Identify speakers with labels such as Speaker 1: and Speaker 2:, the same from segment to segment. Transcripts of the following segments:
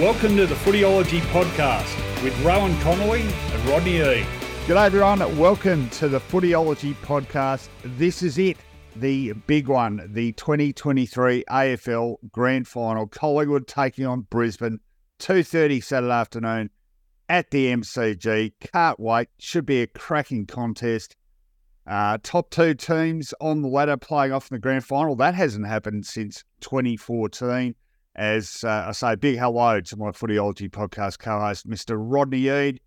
Speaker 1: Welcome to the Footyology Podcast with Rohan Connolly and Rodney E.
Speaker 2: G'day, everyone. Welcome to the Footyology Podcast. This is it, the big one, the 2023 AFL Grand Final. Collingwood taking on Brisbane, 2.30 Saturday afternoon at the MCG. Can't wait. Should be a cracking contest. Uh, top two teams on the ladder playing off in the grand final. That hasn't happened since 2014 as uh, I say, big hello to my Footyology podcast co-host, Mr. Rodney Eade.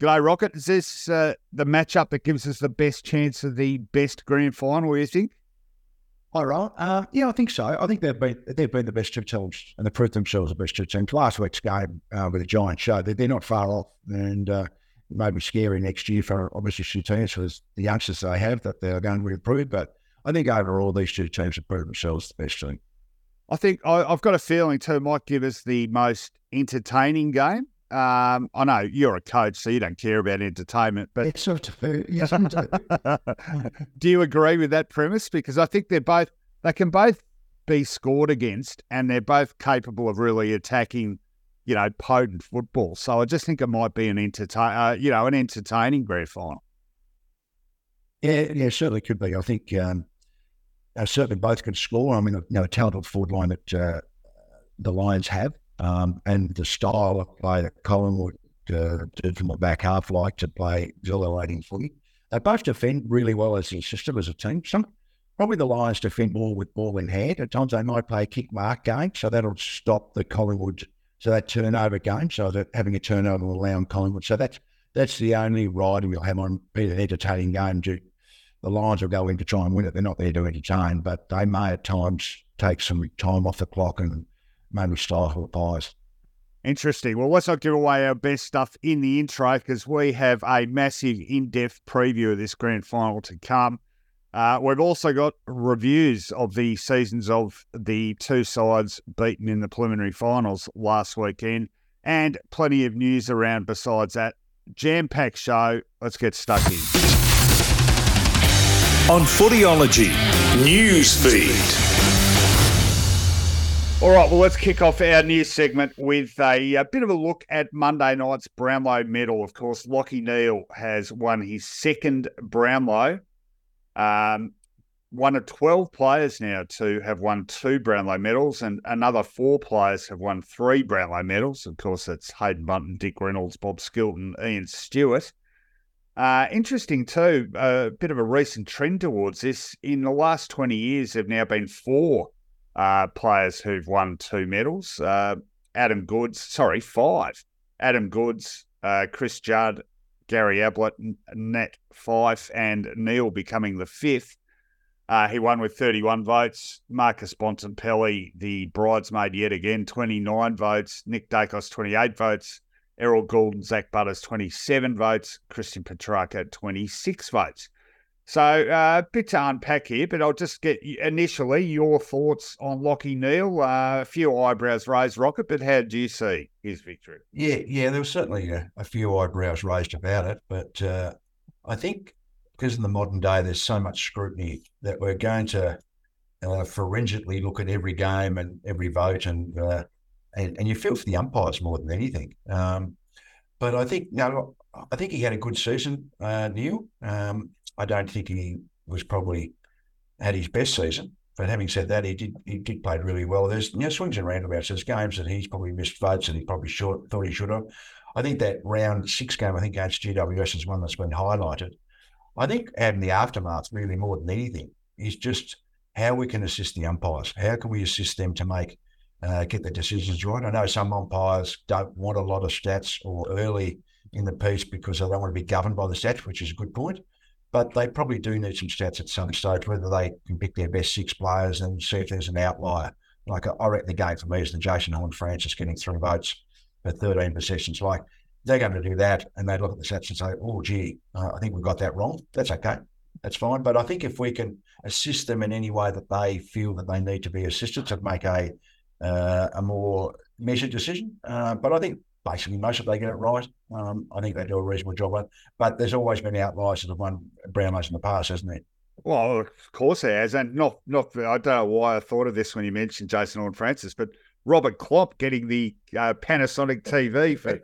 Speaker 2: G'day, Rocket. Is this uh, the matchup that gives us the best chance of the best grand final? You think?
Speaker 3: Hi, Ron. Uh, yeah, I think so. I think they've been they've been the best two teams, and they proved themselves the best two teams. Last week's game uh, with Giants showed that they're not far off, and uh, maybe scary next year for obviously two teams for the youngsters they have that they're going to improve. But I think overall these two teams have proved themselves the best team.
Speaker 2: I think I, have got a feeling too might give us the most entertaining game. Um, I know you're a coach, so you don't care about entertainment, but
Speaker 3: it's sort of yes,
Speaker 2: do you agree with that premise? Because I think they're both they can both be scored against, and they're both capable of really attacking, you know, potent football. So I just think it might be an entertain, uh, you know, an entertaining grand final.
Speaker 3: Yeah, yeah, certainly could be. I think um, uh, certainly both can score. I mean, you know, a talented forward line that uh, the Lions have, um, and the style of play that Collingwood uh, did from the back half like to play exhilarating footy. They both defend really well as a system, as a team. Some probably the Lions defend more with ball in hand. At times they might play a kick mark game, so that'll stop the Collingwood. So that turnover game, so that having a turnover will allow Collingwood. So that's that's the only ride we'll have on be an entertaining game to the Lions will go in to try and win it. They're not there to entertain, but they may at times take some time off the clock and maybe stifle the pies.
Speaker 2: Interesting. Well, let's not give away our best stuff in the intro because we have a massive in depth preview of this grand final to come. Uh, we've also got reviews of the seasons of the two sides beaten in the preliminary finals last weekend and plenty of news around besides that. Jam packed show. Let's get stuck in
Speaker 4: on Footyology Newsfeed.
Speaker 2: All right, well, let's kick off our news segment with a, a, bit of a look at Monday night's Brownlow medal. Of course, Lachie Neale has won his second Brownlow. Um, one of 12 players now to have won two Brownlow medals, and another four players have won three Brownlow medals. Of course, it's Haydn Bunton, Dick Reynolds, Bob Skilton, Ian Stewart. Uh, interesting too, a bit of a recent trend towards this. In the last 20 years, there have now been four uh, players who've won two medals. Uh, Adam Goodes, sorry, five. Adam Goodes, uh, Chris Judd, Gary Ablett, Nat Fyfe, and Neale becoming the fifth. Uh, he won with 31 votes. Marcus Bontempelli, the bridesmaid yet again, 29 votes. Nick Daicos, 28 votes. Errol Gould and Zak Butters, 27 votes. Christian Petracca, 26 votes. So uh, a bit to unpack here, but I'll just get initially your thoughts on Lachie Neale. Uh, a few eyebrows raised, Rocket, but how do you see his victory?
Speaker 3: Yeah, yeah, there was certainly a, a few eyebrows raised about it, but uh, I think because in the modern day there's so much scrutiny that we're going to uh, forensically look at every game and every vote and uh, and, and you feel for the umpires more than anything. Um, but I think no, I think he had a good season, uh, Neale. Um, I don't think he was probably had his best season. But having said that, he did he did play really well. There's you know, swings and roundabouts. There's games that he's probably missed votes and he probably should, thought he should have. I think that round six game, I think against GWS is one that's been highlighted. I think having the aftermath really more than anything is just how we can assist the umpires. How can we assist them to make uh, get the decisions right. I know some umpires don't want a lot of stats or early in the piece because they don't want to be governed by the stats, which is a good point. But they probably do need some stats at some stage, whether they can pick their best six players and see if there's an outlier. Like I reckon the game for me is the Jason Horne-Francis getting three votes for 13 possessions. Like they're going to do that and they look at the stats and say, oh, gee, uh, I think we got that wrong. That's okay. That's fine. But I think if we can assist them in any way that they feel that they need to be assisted to make a uh, a more measured decision. Uh, but I think basically most of them they get it right. Um, I think they do a reasonable job it. But there's always been outliers that have won Brownlows in the past, hasn't there?
Speaker 2: Well, of course there has, and not not. I don't know why I thought of this when you mentioned Jason Horne-Francis, but Robert Klomp getting the uh, Panasonic TV for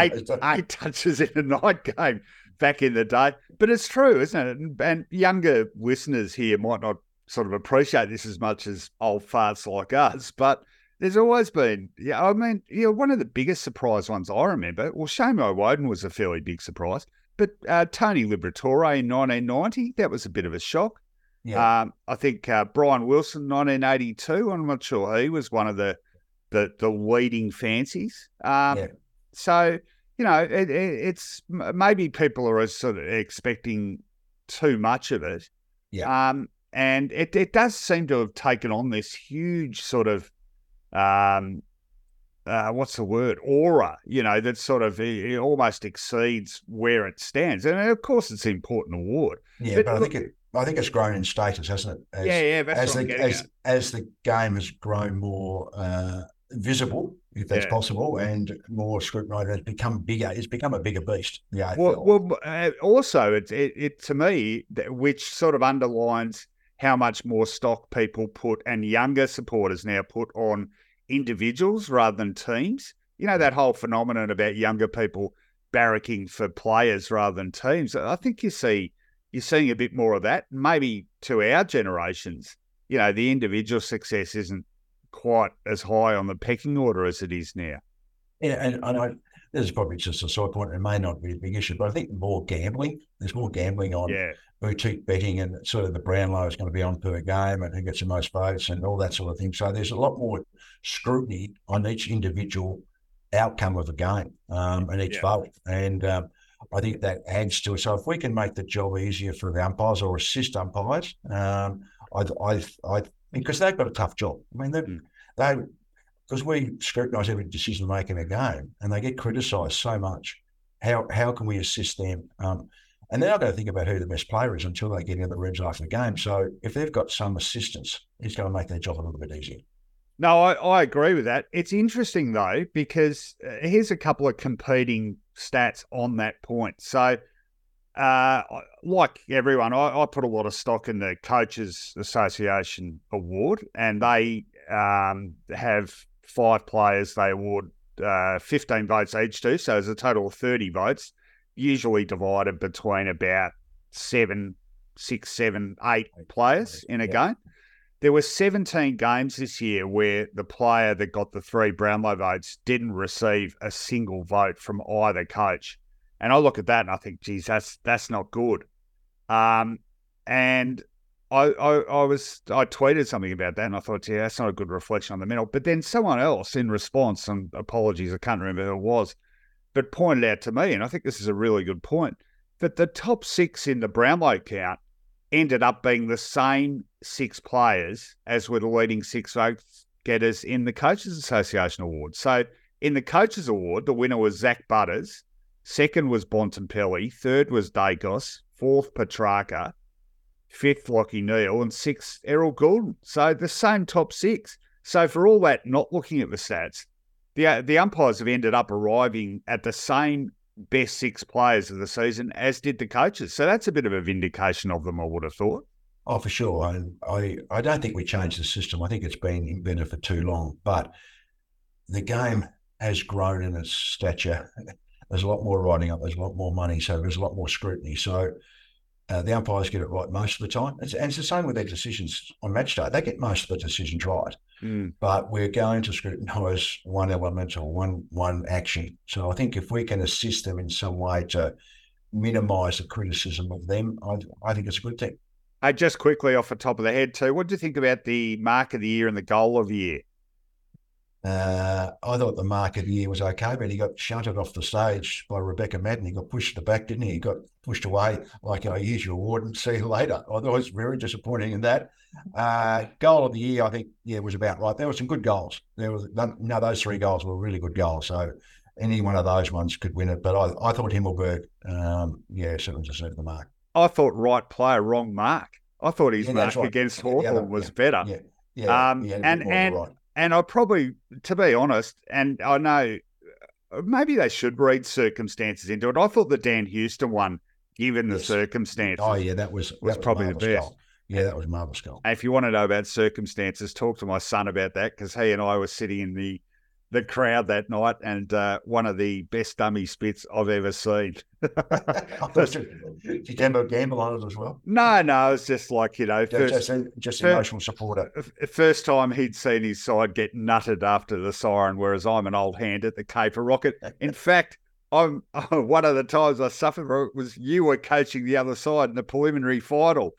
Speaker 2: eight, eight touches in a night game back in the day. But it's true, isn't it? And, and younger listeners here might not sort of appreciate this as much as old farts like us, but there's always been, yeah, I mean, you know, one of the biggest surprise ones I remember, well, Shane Woewodin was a fairly big surprise, but uh, Tony Liberatore in 1990, that was a bit of a shock.
Speaker 3: Yeah.
Speaker 2: Um, I think uh, Brian Wilson, 1982. I'm not sure he was one of the the, the leading fancies. Um,
Speaker 3: Yeah.
Speaker 2: So you know, it, it, it's maybe people are sort of expecting too much of it.
Speaker 3: Yeah.
Speaker 2: Um, and it it does seem to have taken on this huge sort of um. Uh, what's the word? Aura, you know, that sort of it, it almost exceeds where it stands, and of course, it's an important award.
Speaker 3: yeah,
Speaker 2: but
Speaker 3: but, I think it. I think it's grown in status, hasn't it? As,
Speaker 2: yeah, yeah, that's
Speaker 3: as the as, as the game has grown more uh, visible, if that's
Speaker 2: Yeah.
Speaker 3: possible, and more scrutinised, it's become bigger. It's become a bigger beast. Yeah.
Speaker 2: Well, well uh, also, it, it, it to me, which sort of underlines how much more stock people put and younger supporters now put on individuals rather than teams. You know, that whole phenomenon about younger people barracking for players rather than teams. I think you see, you're seeing a bit more of that. Maybe to our generations, you know, the individual success isn't quite as high on the pecking order as it is now.
Speaker 3: Yeah, and, and I, this is probably just a side point. It may not be a big issue, but I think more gambling. There's more gambling on
Speaker 2: Yeah.
Speaker 3: Boutique betting and sort of the Brownlow is going to be on per game and who gets the most votes and all that sort of thing. So there's a lot more scrutiny on each individual outcome of a game um, and each
Speaker 2: Yeah.
Speaker 3: vote. And um, I think that adds to it. So if we can make the job easier for the umpires or assist umpires, um, I, I, I, because they've got a tough job. I mean, they,
Speaker 2: Mm.
Speaker 3: they, because we scrutinise every decision they make in a game, and they get criticised so much. How how can we assist them? Um, and they're not going to think about who the best player is until they get into the rooms after the game. So if they've got some assistance, it's going to make their job a little bit easier.
Speaker 2: No, I, I agree with that. It's interesting though because uh, here's a couple of competing stats on that point. So, uh, like everyone, I, I put a lot of stock in the Coaches Association Award, and they um, have five players. They award uh, 15 votes each to, so there's a total of 30 votes, usually divided between about seven, six, seven, eight players in a
Speaker 3: Yeah.
Speaker 2: game. There were 17 games this year where the player that got the three Brownlow votes didn't receive a single vote from either coach. And I look at that and I think, geez, that's that's not good. Um, and I, I I was I tweeted something about that and I thought, yeah, that's not a good reflection on the medal. But then someone else in response, and apologies, I can't remember who it was, but pointed out to me, and I think this is a really good point, that the top six in the Brownlow count ended up being the same six players as were the leading six votes getters in the Coaches Association Award. So in the Coaches Award, the winner was Zak Butters, second was Bontempelli, third was Daicos, fourth Petracca, fifth Lachie Neale, and sixth Errol Gulden. So the same top six. So for all that, not looking at the stats, the the umpires have ended up arriving at the same best six players of the season as did the coaches. So that's a bit of a vindication of them, I would have thought.
Speaker 3: Oh, for sure. I, I, I don't think we changed the system. I think it's been invented for too long. But the game has grown in its stature. There's a lot more writing up. There's a lot more money. So there's a lot more scrutiny. So uh, the umpires get it right most of the time. It's, and it's the same with their decisions on match day. They get most of the decisions right. But we're going to scrutinise one element or one one action. So I think if we can assist them in some way to minimise the criticism of them, I, I think it's a good thing.
Speaker 2: Hey, just quickly off the top of the head, too, what do you think about the mark of the year and the goal of the year?
Speaker 3: Uh, I thought the mark of the year was okay, but he got shunted off the stage by Rebecca Maddern. He got pushed to the back, didn't he? He got pushed away like, oh, here's your award and see you later. I thought it was very disappointing in that. Uh, goal of the year, I think, yeah, was about right. There were some good goals. There was no, those three goals were really good goals. So any one of those ones could win it. But I, I thought Himmelberg, um, yeah, certainly deserved the mark.
Speaker 2: I thought right player, wrong mark. I thought his
Speaker 3: Yeah,
Speaker 2: mark
Speaker 3: right.
Speaker 2: against Hawthorn was
Speaker 3: yeah,
Speaker 2: better.
Speaker 3: Yeah, yeah.
Speaker 2: Um,
Speaker 3: he had a bit
Speaker 2: and-
Speaker 3: more of a
Speaker 2: and-
Speaker 3: right.
Speaker 2: And I probably, to be honest, and I know uh, maybe they should read circumstances into it. I thought the Dan Houston one, given the
Speaker 3: Yes.
Speaker 2: circumstances,
Speaker 3: Oh yeah, that was
Speaker 2: was
Speaker 3: that
Speaker 2: probably the best.
Speaker 3: goal. Yeah, that was marvellous goal.
Speaker 2: If you want to know about circumstances, talk to my son about that because he and I were sitting in the the crowd that night, and uh, one of the best dummy spits I've ever seen.
Speaker 3: Did you gamble, gamble on it as well?
Speaker 2: No, no, it's just like you know,
Speaker 3: Just,
Speaker 2: first,
Speaker 3: just, just
Speaker 2: first-
Speaker 3: emotional supporter.
Speaker 2: first time he'd seen his side get nutted after the siren, whereas I'm an old hand at the Caper Rocket. In fact, I'm one of the times I suffered was you were coaching the other side in the preliminary final.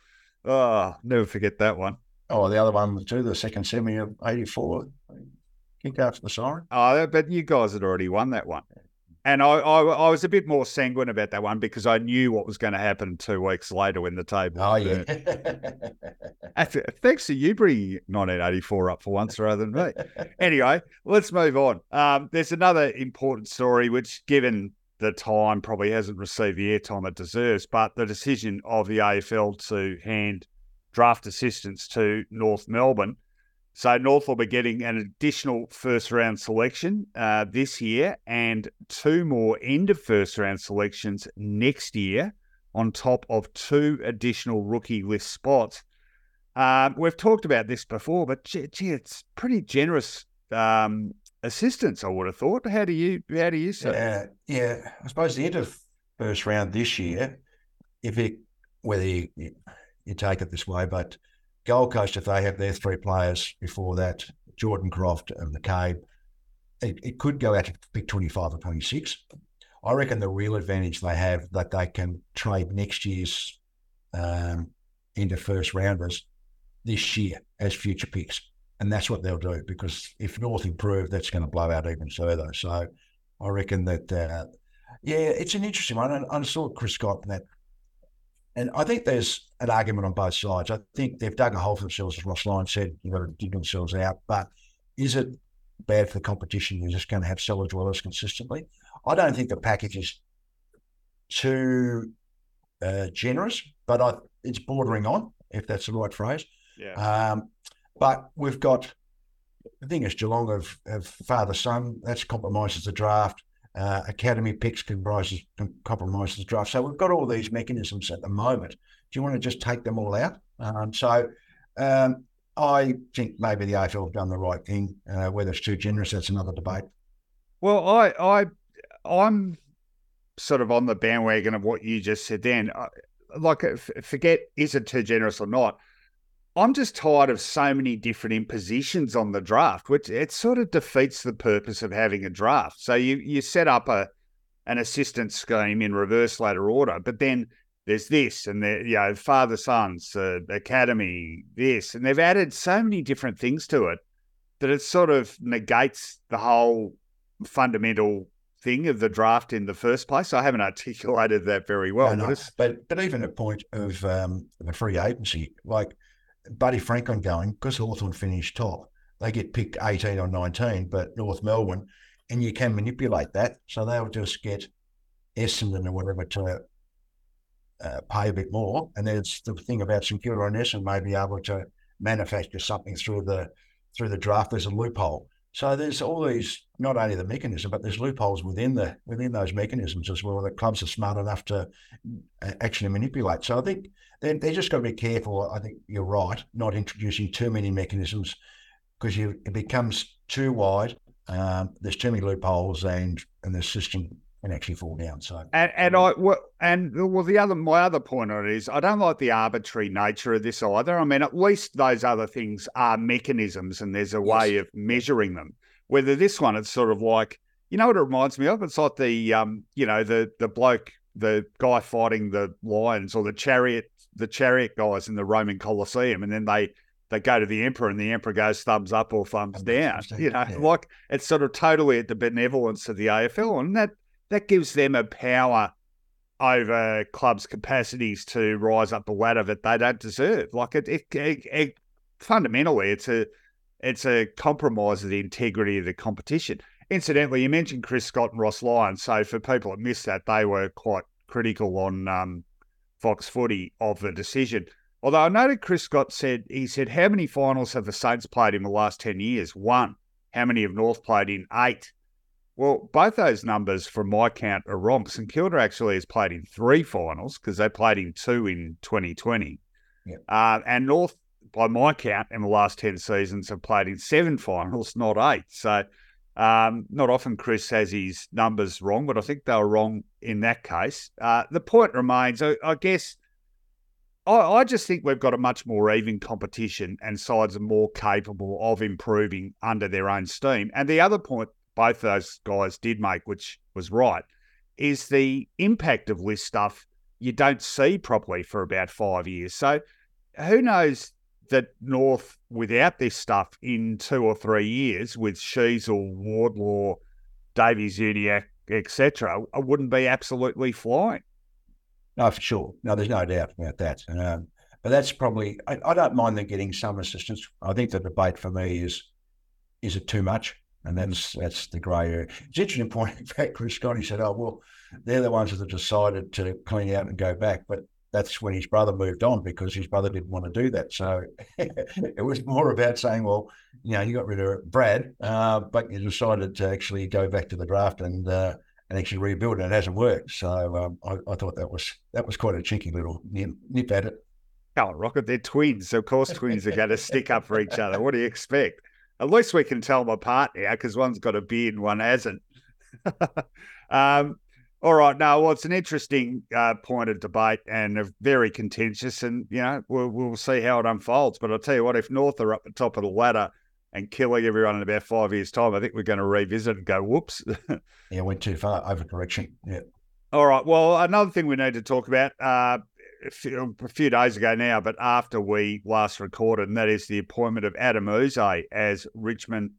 Speaker 2: Oh, never forget that one.
Speaker 3: Oh, the other one too, the second semi of '84. Kick after the siren.
Speaker 2: Oh, but you guys had already won that one. And I, I, I was a bit more sanguine about that one because I knew what was going to happen two weeks later when the table.
Speaker 3: Oh yeah.
Speaker 2: Th- Thanks to you bringing 1984 up for once rather than me. Anyway, let's move on. Um, there's another important story which, given the time, probably hasn't received the airtime it deserves, but the decision of the AFL to hand draft assistance to North Melbourne. So North will be getting an additional first round selection uh, this year and two more end of first round selections next year, on top of two additional rookie list spots. Um, we've talked about this before, but gee, gee it's pretty generous um, assistance. I would have thought. How do you how do you see?
Speaker 3: Yeah, yeah. I suppose the end of first round this year, if it whether you, you, take it this way, but Gold Coast, if they have their three players before that, Jordan Croft and McCabe, it, it could go out to pick 25 or 26. I reckon the real advantage they have that they can trade next year's um, into first rounders this year as future picks. And that's what they'll do because if North improve, that's going to blow out even further. So I reckon that, uh, yeah, it's an interesting one. And I saw Chris Scott in that. And I think there's an argument on both sides. I think they've dug a hole for themselves, as Ross Lyon said, you've got to dig themselves out. But is it bad for the competition? You're just going to have cellar dwellers consistently. I don't think the package is too uh, generous, but I, it's bordering on, if that's the right phrase.
Speaker 2: Yeah.
Speaker 3: Um, but we've got the thing is Geelong of, of father son. That's compromises the draft. Uh, academy picks comprises compromises the draft. So we've got all these mechanisms at the moment. Do you want to just take them all out? Um, so um, I think maybe the AFL have done the right thing. Uh, whether it's too generous, that's another debate.
Speaker 2: Well, I, I, I'm sort of on the bandwagon of what you just said. Then, like, forget is it too generous or not. I'm just tired of so many different impositions on the draft, which it sort of defeats the purpose of having a draft. So you you set up a an assistant scheme in reverse ladder order, but then there's this and there, you know, father sons, uh, academy, this, and they've added so many different things to it that it sort of negates the whole fundamental thing of the draft in the first place. I haven't articulated that very well.
Speaker 3: No, no.
Speaker 2: but
Speaker 3: But even at point of um, the free agency, like Buddy Franklin going because Hawthorn finished top, they get picked eighteen or nineteen, but North Melbourne, and you can manipulate that, so they'll just get Essendon or whatever to uh, pay a bit more, and there's the thing about St Kilda and Essendon may be able to manufacture something through the through the draft. There's a loophole. So there's all these, not only the mechanism, but there's loopholes within the within those mechanisms as well. The clubs are smart enough to uh, actually manipulate. So I think they they just got to be careful. I think you're right, not introducing too many mechanisms because it becomes too wide. Um, there's too many loopholes, and and the system can actually fall down. So
Speaker 2: And and I well, and well the other my other point on it is I don't like the arbitrary nature of this either. I mean, at least those other things are mechanisms, and there's a way of measuring them. Whether this one, it's sort of like you know what it reminds me of. It's like the um you know the the bloke the guy fighting the lions or the chariot the chariot guys in the Roman Colosseum, and then they. They go to the emperor, and the emperor goes thumbs up or thumbs
Speaker 3: Thumbs
Speaker 2: down. You know,
Speaker 3: yeah.
Speaker 2: like it's sort of totally at the benevolence of the AFL, and that that gives them a power over clubs' capacities to rise up the ladder that they don't deserve. Like it, it, it, it fundamentally, it's a it's a compromise of the integrity of the competition. Incidentally, you mentioned Chris Scott and Ross Lyon. So for people that missed that, they were quite critical on um, Fox Footy of the decision. Although I noted Chris Scott said he said, "How many finals have the Saints played in the last ten years? One. How many have North played in? Eight. Well, both those numbers, from my count, are wrong. St Kilda actually has played in three finals because they played in two in 2020.
Speaker 3: Yeah.
Speaker 2: Uh, and North, by my count, in the last 10 seasons have played in seven finals, not eight. So um, not often Chris has his numbers wrong, but I think they were wrong in that case. Uh, the point remains, I, I guess, I, I, just think we've got a much more even competition and sides are more capable of improving under their own steam. And the other point both those guys did make, which was right, is the impact of list stuff you don't see properly for about five years. So who knows that North, without this stuff in two or three years, with Sheezel, Wardlaw, Davies Uniacke, etc., wouldn't be absolutely flying.
Speaker 3: No, for sure. No, there's no doubt about that. Um, but that's probably I, I, don't mind them getting some assistance. I think the debate for me is is it too much? And that's that's the grey area. It's interesting point. In fact, Chris Scotty said, "Oh well, they're the ones that have decided to clean out and go back." But that's when his brother moved on because his brother didn't want to do that. So it was more about saying, "Well, you know, you got rid of Brad, uh, but you decided to actually go back to the draft and uh, and actually rebuild, and it hasn't worked." So um, I, I, thought that was that was quite a cheeky little nip, nip at it.
Speaker 2: Oh, Rocket, they're twins. Of course, twins are going to stick up for each other. What do you expect? At least we can tell them apart now because one's got a beard and one hasn't. um, all right. No, well, it's an interesting uh, point of debate and very contentious, and you know we'll, we'll see how it unfolds. But I'll tell you what, if North are up the top of the ladder and killing everyone in about five years' time, I think we're going to revisit and go, whoops.
Speaker 3: yeah, went too far, overcorrection. Yeah.
Speaker 2: All right. Well, another thing we need to talk about. Uh, a few, a few days ago now, but after we last recorded, and that is the appointment of Adem Yze as Richmond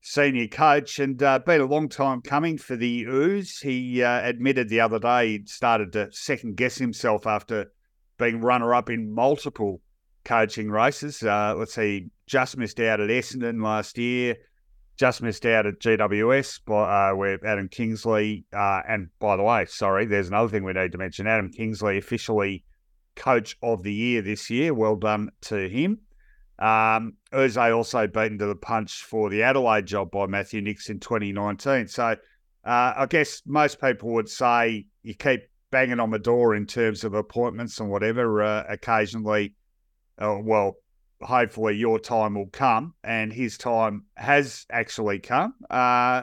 Speaker 2: senior coach, and uh, been a long time coming for the Ooze. He uh, admitted the other day he'd started to second guess himself after being runner up in multiple coaching races. Uh, let's see, just missed out at Essendon last year, just missed out at GWS by, uh, where Adam Kingsley, uh, and by the way, sorry, there's another thing we need to mention. Adam Kingsley officially Coach of the Year this year. Well done to him. Um, Yze also beaten to the punch for the Adelaide job by Matthew Nicks in 2019. So uh, I guess most people would say you keep banging on the door in terms of appointments and whatever. Uh, occasionally, uh, well, hopefully your time will come, and his time has actually come. Uh,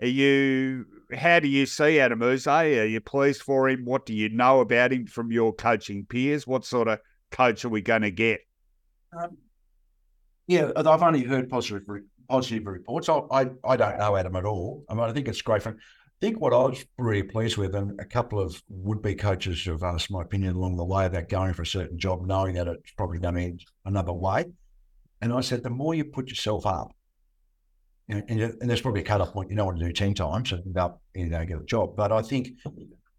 Speaker 2: are you how do you see Adem Yze? Are you pleased for him? What do you know about him from your coaching peers? What sort of coach are we going to get? Um,
Speaker 3: yeah, I've only heard positive positive reports. I, I, I don't know Adam at all. I mean, I think it's great for. I think what I was really pleased with, and a couple of would be coaches have asked my opinion along the way about going for a certain job, knowing that it's probably going to end another way. And I said, the more you put yourself up, and, and, and there's probably a cut-off point. You don't want to do 10 times and about, you know, get a job. But I think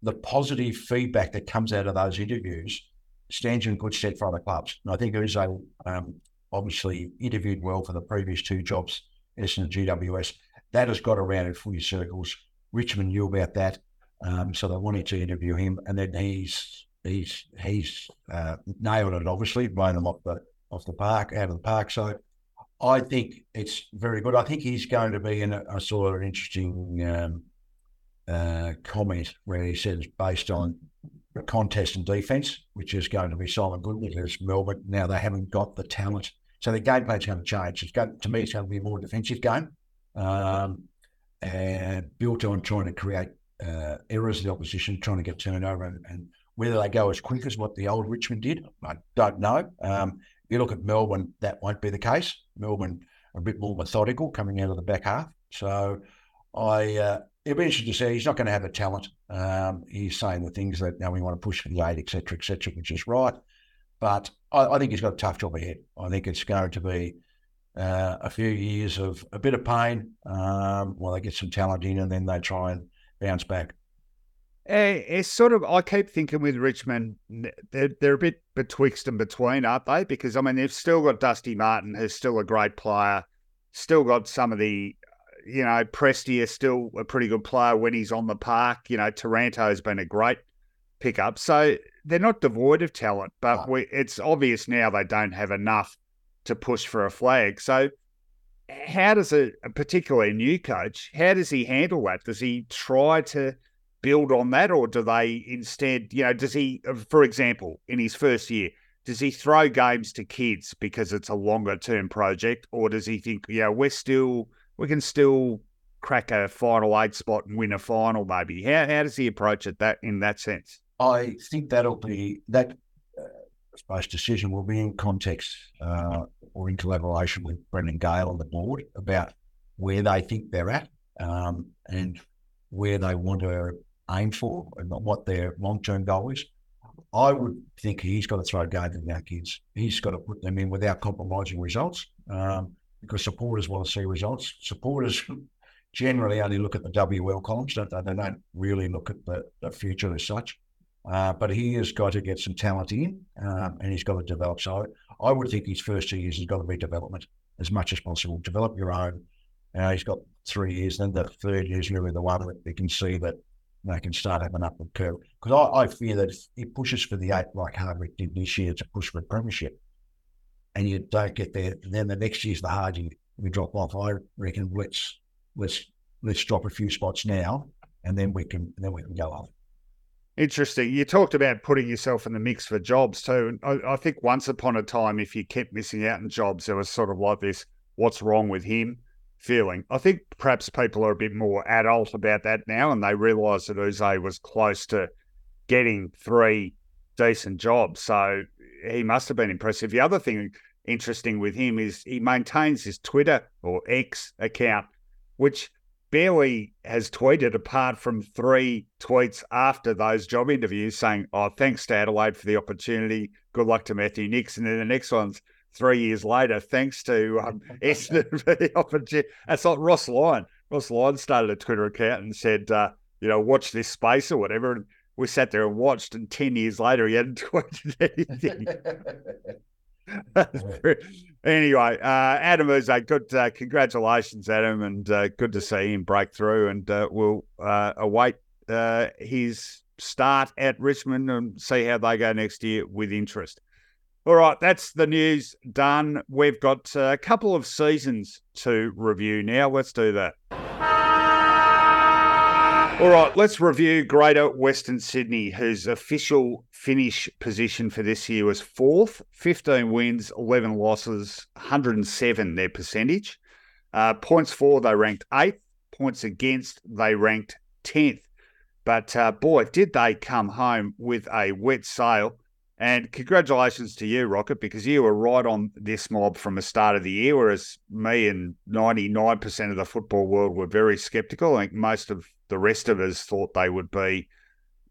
Speaker 3: the positive feedback that comes out of those interviews stands you in good stead for other clubs. And I think Yze um, obviously interviewed well for the previous two jobs, Essendon and GWS. That has got around in footy circles. Richmond knew about that. Um, so they wanted to interview him. And then he's he's he's uh, nailed it, obviously, blown them off the off the park, out of the park. So I think it's very good. I think he's going to be in. A, I saw an interesting um, uh, comment where he says based on the contest and defence, which is going to be Simon Goodwin because Melbourne now they haven't got the talent, so the game plan's going to change. It's going to me, it's going to be a more defensive game, um, and built on trying to create uh, errors of the opposition, trying to get turnover, and, and, whether they go as quick as what the old Richmond did, I don't know. Um, you look at Melbourne, that won't be the case. Melbourne a bit more methodical coming out of the back half. So I uh, it'll be interesting to see. He's not going to have the talent. Um, he's saying the things that now we want to push for the eight, etc., etc., which is right. But I, I, think he's got a tough job ahead. I think it's going to be uh, a few years of a bit of pain um, while they get some talent in, and then they try and bounce back.
Speaker 2: Eh, it's sort of, I keep thinking with Richmond, they're, they're a bit betwixt and between, aren't they? Because, I mean, they've still got Dusty Martin, who's still a great player, still got some of the, you know, Prestia still a pretty good player when he's on the park. You know, Taranto's been a great pickup. So they're not devoid of talent, but we, it's obvious now they don't have enough to push for a flag. So, how does a, particularly a new coach, how does he handle that? Does he try to build on that, or do they instead, you know, does he, for example, in his first year, does he throw games to kids because it's a longer term project, or does he think, yeah, we're still we can still crack a final eight spot and win a final, maybe? How how does he approach it that in that sense?
Speaker 3: I think that'll be that. Uh, suppose decision will be in context uh, or in collaboration with Brendan Gale on the board about where they think they're at um, and where they want to aim for and what their long term goal is. I would think he's got to throw games at our kids. He's got to put them in without compromising results um, because supporters want to see results. Supporters generally only look at the WL columns, don't they? They don't really look at the, the future as such. Uh, but he has got to get some talent in um, and he's got to develop. So I would think his first two years has got to be development as much as possible. Develop your own. Uh, he's got three years, then the third year is really the one that they can see that they can start having upward curve. Because I, I, fear that if he pushes for the eight like Hardwick did this year to push for a premiership, and you don't get there, then the next year's the hard year. We drop off. I reckon let's let's let's drop a few spots now, and then we can then we can go up.
Speaker 2: Interesting. You talked about putting yourself in the mix for jobs too. I, I, think once upon a time, if you kept missing out on jobs, there was sort of like this "what's wrong with him?" Feeling. I think perhaps people are a bit more adult about that now, and they realise that Yze was close to getting three decent jobs. So he must have been impressive. The other thing interesting with him is he maintains his Twitter or X account, which barely has tweeted apart from three tweets after those job interviews saying, Oh, thanks to Adelaide for the opportunity. Good luck to Matthew Nicks. And then the next one's three years later, thanks to um, Essendon for the opportunity. That's like Ross Lyon. Ross Lyon started a Twitter account and said, uh, you know, watch this space or whatever. And we sat there and watched, and 10 years later, he hadn't tweeted anything. anyway, uh, Adem a good. Uh, congratulations, Adem, and uh, good to see him break through. And uh, we'll uh, await uh, his start at Richmond and see how they go next year with interest. All right, that's the news done. We've got a couple of seasons to review now. Let's do that. All right, let's review Greater Western Sydney, whose official finish position for this year was fourth, 15 wins, 11 losses, 107 their percentage. Uh, points for, they ranked eighth. Points against, they ranked 10th. But uh, boy, did they come home with a wet sail. And congratulations to you, Rocket, because you were right on this mob from the start of the year, whereas me and 99% of the football world were very skeptical. I think most of the rest of us thought they would be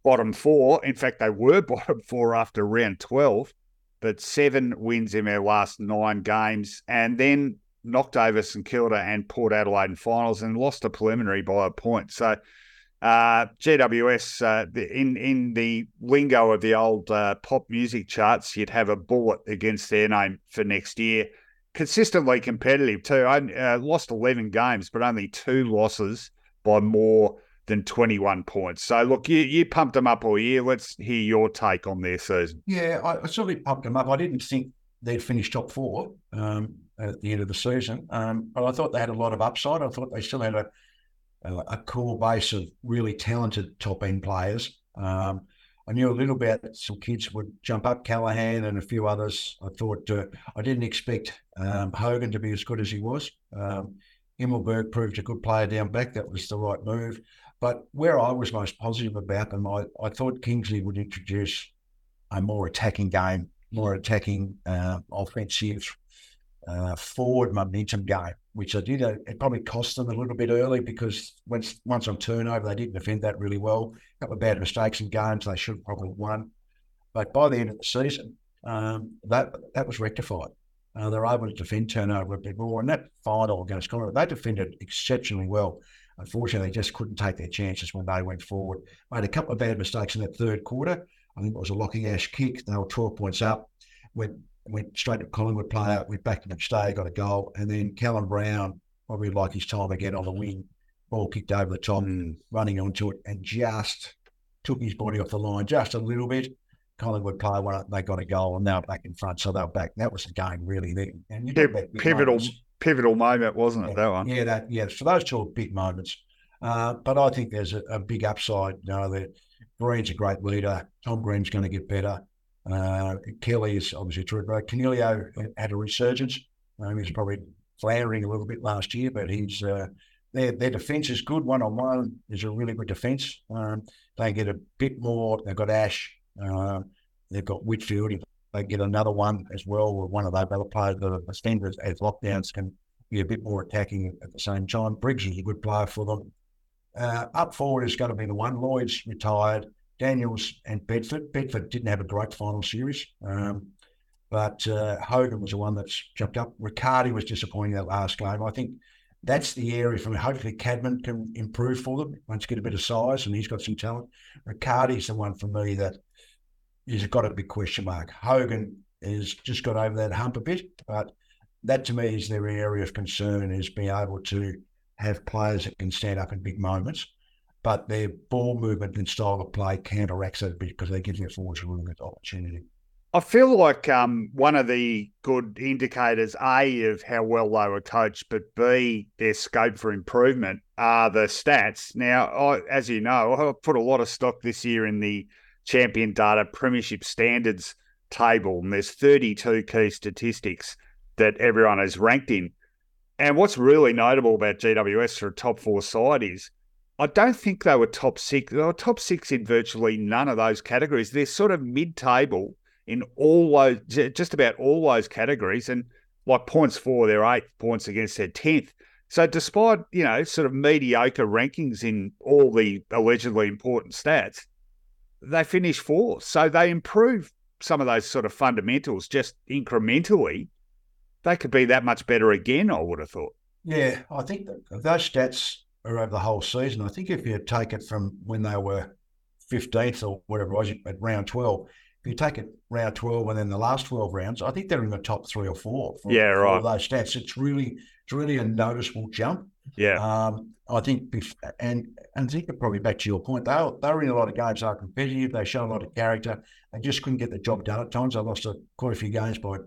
Speaker 2: bottom four. In fact, they were bottom four after round 12, but seven wins in their last nine games, and then knocked over St Kilda and Port Adelaide in finals and lost a preliminary by a point. So, uh, GWS uh, in in the lingo of the old uh, pop music charts, you'd have a bullet against their name for next year. Consistently competitive too. I uh, lost eleven games, but only two losses by more than twenty one points. So look, you you pumped them up all year. Let's hear your take on their season.
Speaker 3: Yeah, I, I certainly pumped them up. I didn't think they'd finish top four um, at the end of the season, um, but I thought they had a lot of upside. I thought they still had a a, core base of really talented top end players. Um, I knew a little bit some kids would jump up, Callaghan and a few others. I thought uh, I didn't expect um, Hogan to be as good as he was. Um, Himmelberg proved a good player down back. That was the right move. But where I was most positive about them, I, I thought Kingsley would introduce a more attacking game, more attacking uh, offensive uh, forward momentum game, which I did. It probably cost them a little bit early because once once on turnover, they didn't defend that really well. A couple of bad mistakes in games they should have probably won. But by the end of the season, um, that that was rectified. Uh, they're able to defend turnover a bit more. And that final against Collingwood, they defended exceptionally well. Unfortunately, they just couldn't take their chances when they went forward. Made a couple of bad mistakes in that third quarter. I think it was a Lachie Ash kick. They were 12 points up. Went went straight to Collingwood player. We backed him stay, got a goal, and then Callum Brown probably like his time again on the wing. Ball kicked over the top, mm. running onto it, and just took his body off the line just a little bit. Collingwood player went up, they got a goal, and they were back in front, so they were back. That was the game really there. And
Speaker 2: you pivotal, moments. pivotal moment, wasn't it?
Speaker 3: Yeah,
Speaker 2: that one.
Speaker 3: Yeah, that yeah. So those two are big moments. Uh, but I think there's a, a, big upside. You know, that Green's a great leader. Tom Green's going to get better. Uh, Kelly is obviously true. Coniglio had a resurgence. Um, he's probably floundering a little bit last year, but he's uh, their their defence is good. One on one is a really good defence. Um, they get a bit more. They've got Ash. Uh, they've got Whitfield. If they get another one as well, with one of those other players, the defenders as lockdowns can be a bit more attacking at the same time. Briggs is a good player for them. Uh, up forward is going to be the one. Lloyd's retired. Daniels and Bedford. Bedford didn't have a great final series, um, but uh, Hogan was the one that's jumped up. Riccardi was disappointing that last game. I think that's the area from hopefully Cadman can improve for them once get a bit of size and he's got some talent. Riccardi's the one for me that he's got a big question mark. Hogan has just got over that hump a bit, but that to me is their area of concern is being able to have players that can stand up in big moments but their ball movement and style of play counteracts it because they give their forwards a really good opportunity.
Speaker 2: I feel like um, one of the good indicators, A, of how well they were coached, but B, their scope for improvement are the stats. Now, I, as you know, I put a lot of stock this year in the Champion Data Premiership Standards table, and there's 32 key statistics that everyone is ranked in. And what's really notable about GWS for a top four side is I don't think they were top six. They were top six in virtually none of those categories. They're sort of mid-table in all those, just about all those categories, and like points for their eighth, points against their tenth. So despite you know sort of mediocre rankings in all the allegedly important stats, they finished fourth. So they improved some of those sort of fundamentals just incrementally. They could be that much better again. I would have thought.
Speaker 3: Yeah, I think those stats over the whole season. I think if you take it from when they were 15th or whatever it was at round 12, if you take it round 12 and then the last 12 rounds, I think they're in the top three or four. For,
Speaker 2: yeah, right.
Speaker 3: Those stats, it's really, it's really a noticeable jump.
Speaker 2: Yeah.
Speaker 3: Um, I think, and and I think probably back to your point, they were, they were in a lot of games. They were competitive. They showed a lot of character. They just couldn't get the job done at times. They lost a, quite a few games by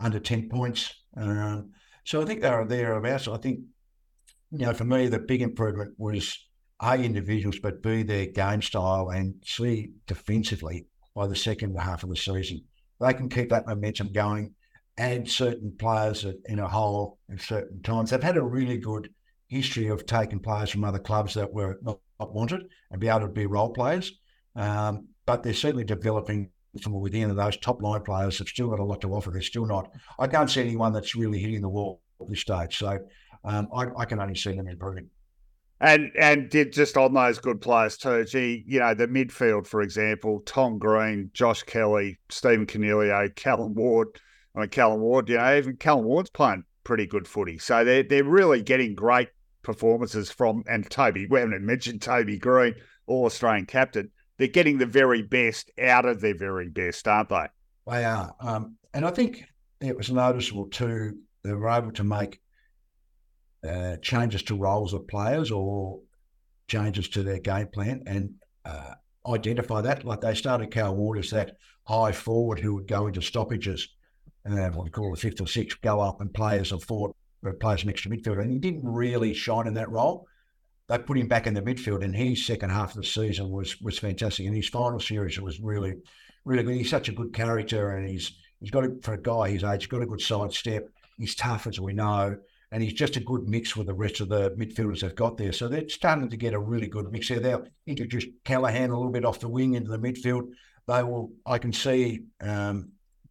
Speaker 3: under 10 points. Um, so I think they were thereabouts. I think you know, for me, the big improvement was A, individuals, but B, their game style, and C, defensively by the second half of the season. They can keep that momentum going, add certain players in a hole at certain times. They've had a really good history of taking players from other clubs that were not, wanted and be able to be role players. Um, but they're certainly developing from within, and those top line players have still got a lot to offer. They're still not. I can't see anyone that's really hitting the wall at this stage. So um, I, I, can only see them improving.
Speaker 2: And and did just on those good players too. Gee, you know the midfield, for example, Tom Green, Josh Kelly, Stephen Coniglio, Callan Ward. I mean, Callan Ward, you know, even Callan Ward's playing pretty good footy. So they're they're really getting great performances from and Toby. We haven't mentioned Toby Greene, All Australian captain. They're getting the very best out of their very best, aren't they?
Speaker 3: They are, um, and I think it was noticeable too. They were able to make uh, changes to roles of players or changes to their game plan and uh, identify that. Like they started Cal Ward that high forward who would go into stoppages, uh, what we call the fifth or sixth, go up and play as a forward, play as an extra midfielder. And he didn't really shine in that role. They put him back in the midfield, and his second half of the season was was fantastic. And his final series was really, really good. He's such a good character, and he's he's got a, for a guy his age, he's got a good side step. He's tough, as we know and he's just a good mix with the rest of the midfielders they've got there. So they're starting to get a really good mix there. They'll introduce Callaghan a little bit off the wing into the midfield. They will, I can see um,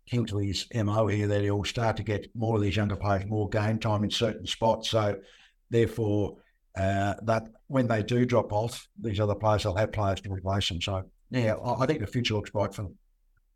Speaker 3: Kingsley's MO here that he'll start to get more of these younger players more game time in certain spots. So therefore, uh, that when they do drop off, these other players will have players to replace them. So yeah, I think the future looks bright for them.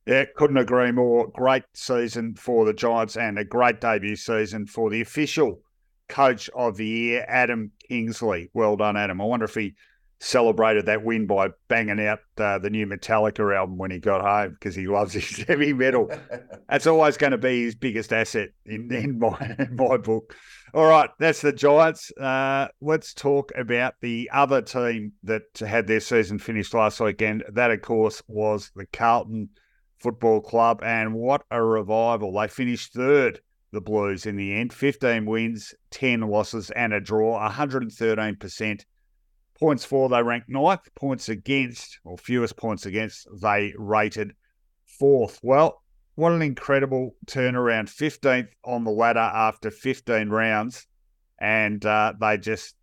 Speaker 2: Yeah, couldn't agree more. Great season for the Giants and a great debut season for the official Coach of the Year, Adam Kingsley. Well done, Adam. I wonder if he celebrated that win by banging out uh, the new Metallica album when he got home because he loves his heavy metal. that's always going to be his biggest asset in, in my in my book. All right, that's the Giants. Uh, let's talk about the other team that had their season finished last weekend. That, of course, was the Carlton Football Club, and what a revival! They finished third the Blues in the end. 15 wins, 10 losses, and a draw, 113%. Points for, they ranked ninth. Points against, or fewest points against, they rated fourth. Well, what an incredible turnaround. 15th on the ladder after 15 rounds. And uh, they just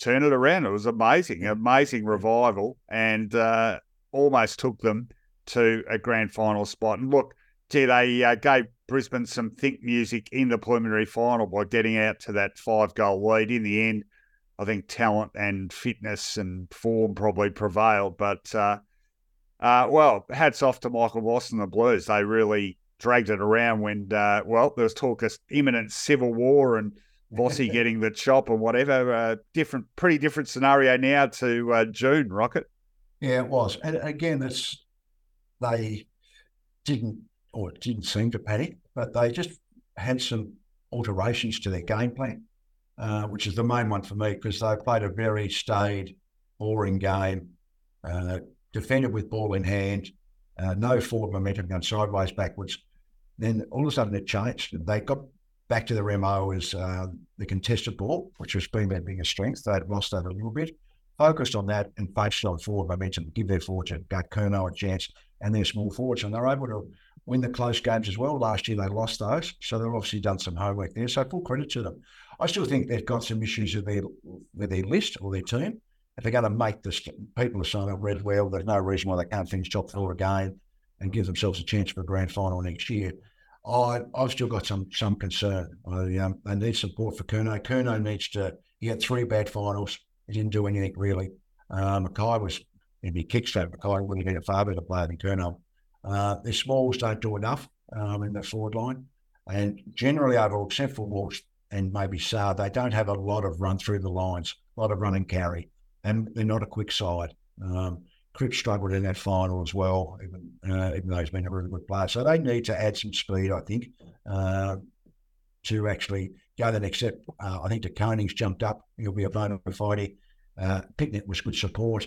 Speaker 2: turn it around. It was amazing, amazing revival, and uh, almost took them to a grand final spot. And look, gee, they uh, gave Brisbane some think music in the preliminary final by getting out to that five goal lead. In the end, I think talent and fitness and form probably prevailed, but uh, uh, well, hats off to Michael Voss and the Blues. They really dragged it around when, uh, well, there was talk of imminent civil war and Vossi getting the chop and whatever. Uh, different, pretty different scenario now to uh, June, Rocket.
Speaker 3: Yeah, it was. And again, that's they didn't or it didn't seem to panic, but they just had some alterations to their game plan, uh, which is the main one for me because they played a very staid, boring game. Uh, defended with ball in hand, uh, no forward momentum going sideways, backwards. Then all of a sudden it changed. They got back to their MO as uh, the contested ball, which has been their biggest strength. They'd lost that a little bit. Focused on that and focused on forward momentum, give their forwards, got Curnow a chance and their small forwards. And they're able to win the close games as well. Last year they lost those. So they've obviously done some homework there. So full credit to them. I still think they've got some issues with their with their list or their team if they're going to make this, people are saying up Red well, there's no reason why they can't finish top four again and give themselves a chance for a grand final next year. I, I've still got some some concern. I, um, they need support for Curnow. Curnow needs to. He had three bad finals. He didn't do anything really. Uh, McKay was, if he kickstart McKay, would have been a far better player than Curnow. Uh, the smalls don't do enough um, in the forward line. And generally, overall, except for Walsh and maybe Saad, they don't have a lot of run through the lines, a lot of run and carry and they're not a quick side. Um, Cripps struggled in that final as well, even, uh, even though he's been a really good player. So they need to add some speed, I think, uh, to actually go the next step. Uh, I think De Koning's jumped up. He'll be a bona fide. Uh, Picnic was good support.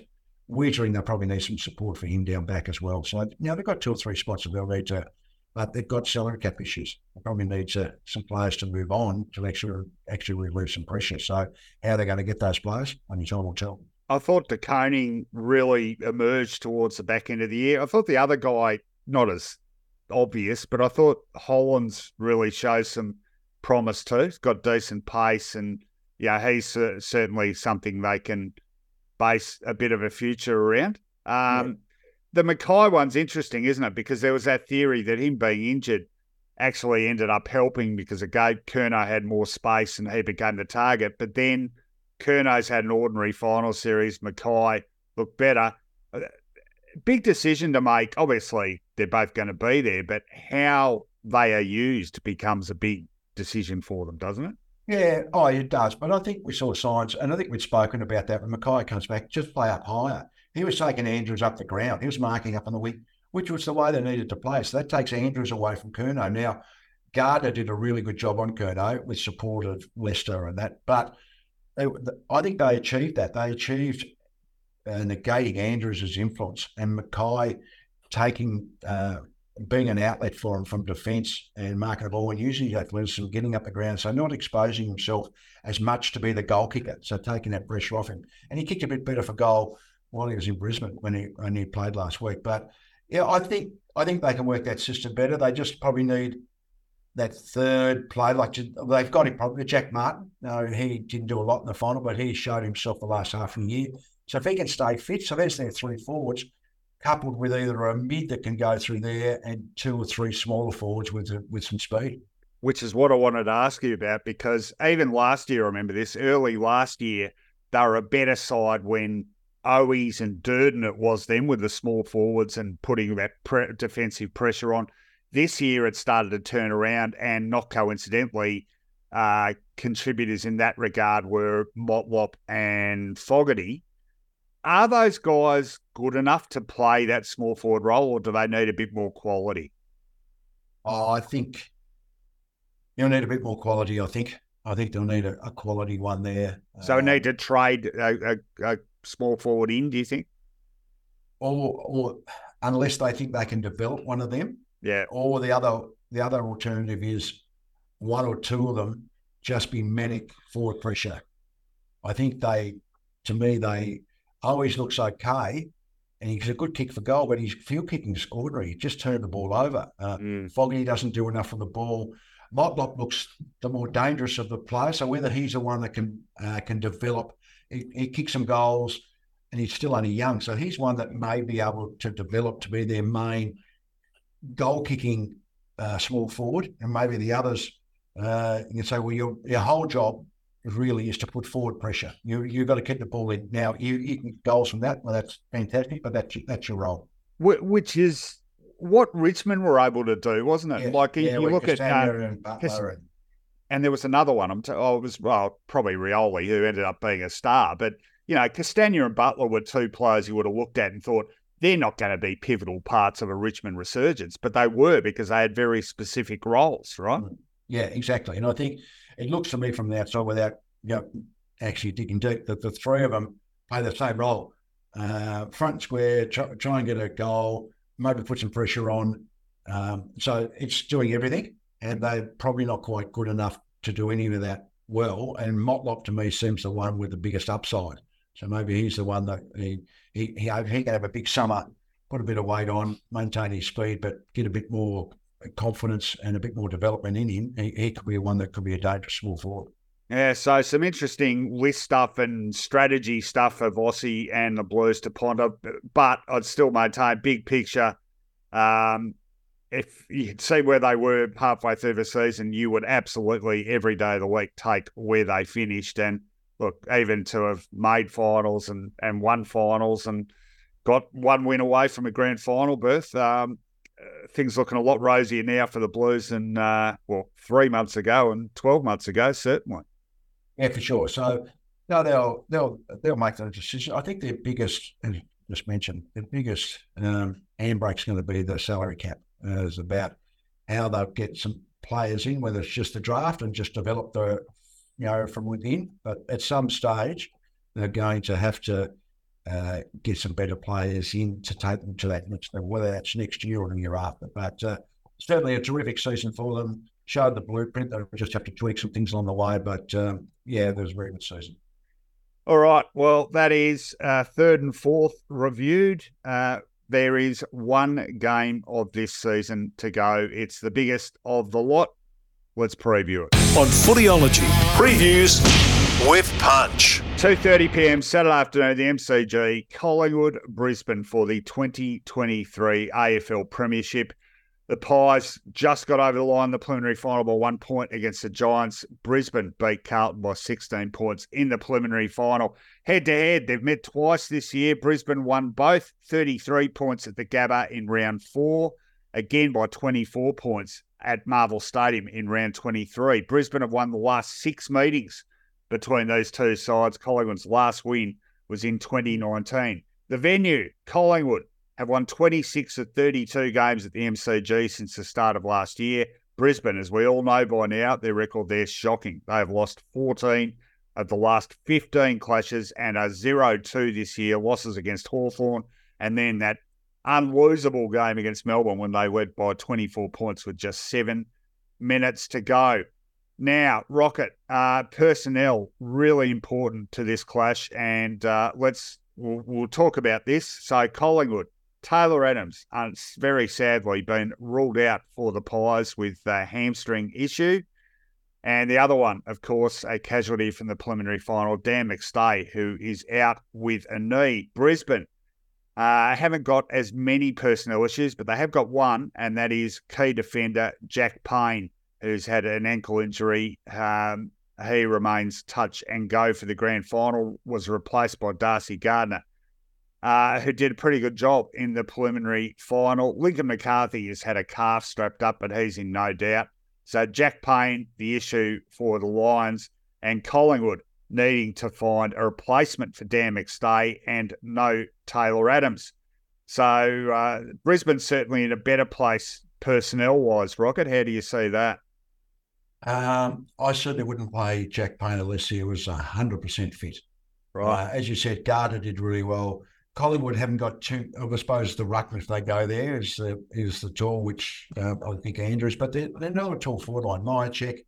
Speaker 3: Weitering, they'll probably need some support for him down back as well. So you now they've got two or three spots that they'll need to, but they've got salary cap issues. They probably need to, some players to move on to actually actually relieve some pressure. So how they're going to get those players, only time will tell.
Speaker 2: I thought De Koning really emerged towards the back end of the year. I thought the other guy, not as obvious, but I thought Hollands really shows some promise too. He's got decent pace, and yeah, he's certainly something they can a bit of a future around. Um, yeah. The McKay one's interesting, isn't it? Because there was that theory that him being injured actually ended up helping because it gave Curnow had more space and he became the target. But then Curnow's had an ordinary final series. McKay looked better. Uh, big decision to make. Obviously, they're both going to be there, but how they are used becomes a big decision for them, doesn't it?
Speaker 3: Yeah, oh, it does. But I think we saw signs, and I think we've spoken about that when McKay comes back, just play up higher. He was taking Andrews up the ground. He was marking up on the wing, which was the way they needed to play. So that takes Andrews away from Curnow. Now, Gardiner did a really good job on Curnow with support of Lester and that. But they, I think they achieved that. They achieved uh, negating Andrews' influence and McKay taking, uh, being an outlet for him from defence and marking the ball and using his athleticism, getting up the ground. So not exposing himself as much to be the goal kicker. So taking that pressure off him. And he kicked a bit better for goal while he was in Brisbane when he, he played last week. But yeah, I think I think they can work that system better. They just probably need that third play. Like they've got him probably Jack Martin. No, he didn't do a lot in the final, but he showed himself the last half of the year. So if he can stay fit, so there's their three forwards, coupled with either a mid that can go through there and two or three smaller forwards with with some speed.
Speaker 2: Which is what I wanted to ask you about because even last year, I remember this early last year, they were a better side when Owies and Durdin it was then with the small forwards and putting that pre- defensive pressure on. This year, it started to turn around, and not coincidentally, uh, contributors in that regard were Motlop and Fogarty. Are those guys good enough to play that small forward role, or do they need a bit more quality?
Speaker 3: Oh, I think you'll need a bit more quality. I think. I think they'll need a, a quality one there.
Speaker 2: So, um, need to trade a, a, a, small forward in. Do you think?
Speaker 3: Or, or unless they think they can develop one of them,
Speaker 2: yeah.
Speaker 3: Or the other the other alternative is one or two of them just be manic forward pressure. I think they, to me, they always looks okay and he's a good kick for goal, but his field kicking is ordinary. He just turned the ball over. Uh,
Speaker 2: Mm.
Speaker 3: Foggy doesn't do enough on the ball. Motlop looks the more dangerous of the players. So whether he's the one that can uh, can develop, he, he kicks some goals, and he's still only young. So he's one that may be able to develop to be their main goal kicking uh, small forward, and maybe the others. Uh, you can say, well, your your whole job really is to put forward pressure. You you've got to keep the ball in. Now you you can get goals from that. Well, that's fantastic, but that's that's your role.
Speaker 2: Which is what Richmond were able to do, wasn't it?
Speaker 3: Yeah,
Speaker 2: like you,
Speaker 3: yeah,
Speaker 2: you look at, uh,
Speaker 3: and and-
Speaker 2: and there was another one. I'm t- oh, it was well probably Rioli who ended up being a star, but you know Castagna and Butler were two players you would have looked at and thought they're not going to be pivotal parts of a Richmond resurgence, but they were because they had very specific roles, right?
Speaker 3: Yeah, exactly. And I think it looks to me from the outside without you know, actually digging deep that the three of them play the same role. Uh, front square, try, try and get a goal, maybe put some pressure on. Um, so it's doing everything, and they're probably not quite good enough to do any of that well. And Motlop to me seems the one with the biggest upside. So maybe he's the one that he he he, he can have a big summer, put a bit of weight on, maintain his speed, but get a bit more confidence and a bit more development in him. He, he could be one that could be a dangerous small forward.
Speaker 2: Yeah, so some interesting list stuff and strategy stuff of Aussie and the Blues to ponder, but I'd still maintain big picture. Um, if you could see where they were halfway through the season, you would absolutely every day of the week take where they finished. And look, even to have made finals and, and won finals and got one win away from a grand final berth, um, things looking a lot rosier now for the Blues than, uh, well, three months ago and 12 months ago, certainly.
Speaker 3: Yeah, for sure. So no, they'll they'll they'll make the decision. I think their biggest, just mentioned, their biggest um, handbrake's going to be the salary cap. Uh, is about how they'll get some players in, whether it's just the draft and just develop the, you know, from within. But at some stage, they're going to have to uh, get some better players in to take them to that next level, whether that's next year or the year after. But uh, certainly a terrific season for them. Showed the blueprint. They'll just have to tweak some things along the way. But um, yeah, there was a very good season.
Speaker 2: All right. Well, that is uh, third and fourth reviewed. Uh, there is one game of this season to go. It's the biggest of the lot. Let's preview it.
Speaker 4: On Footyology, previews with Punch.
Speaker 2: 2.30 p.m. Saturday afternoon, the MCG, Collingwood, Brisbane for the 2023 AFL Premiership. The Pies just got over the line, the preliminary final by one point against the Giants. Brisbane beat Carlton by 16 points in the preliminary final. Head to head, they've met twice this year. Brisbane won both 33 points at the Gabba in round four, again by 24 points at Marvel Stadium in round 23. Brisbane have won the last six meetings between these two sides. Collingwood's last win was in 2019. The venue, Collingwood, have won 26 of 32 games at the MCG since the start of last year. Brisbane, as we all know by now, their record there is shocking. They have lost 14 of the last 15 clashes and are 0 2 this year, losses against Hawthorn, and then that unlosable game against Melbourne when they went by 24 points with just seven minutes to go. Now, Rocket, uh, personnel really important to this clash, and uh, let's we'll, we'll talk about this. So, Collingwood, Taylor Adams, uh, very sadly been ruled out for the Pies with a hamstring issue. And the other one, of course, a casualty from the preliminary final, Dan McStay, who is out with a knee. Brisbane uh, haven't got as many personnel issues, but they have got one, and that is key defender Jack Payne, who's had an ankle injury. Um, he remains touch and go for the grand final, was replaced by Darcy Gardiner uh, who did a pretty good job in the preliminary final. Lincoln McCarthy has had a calf strapped up, but he's in no doubt. So Jack Payne, the issue for the Lions, and Collingwood needing to find a replacement for Dan McStay and no Taylor Adams. So uh, Brisbane's certainly in a better place personnel wise. Rocket, how do you see that?
Speaker 3: Um, I certainly wouldn't play Jack Payne unless he was 100% fit.
Speaker 2: Right.
Speaker 3: Uh, as you said, Gardiner did really well. Collingwood haven't got too. I suppose the ruck, if they go there, is the is the tool, which uh, I think Andrews, but they're, they're not a tall forward line. Mihocek,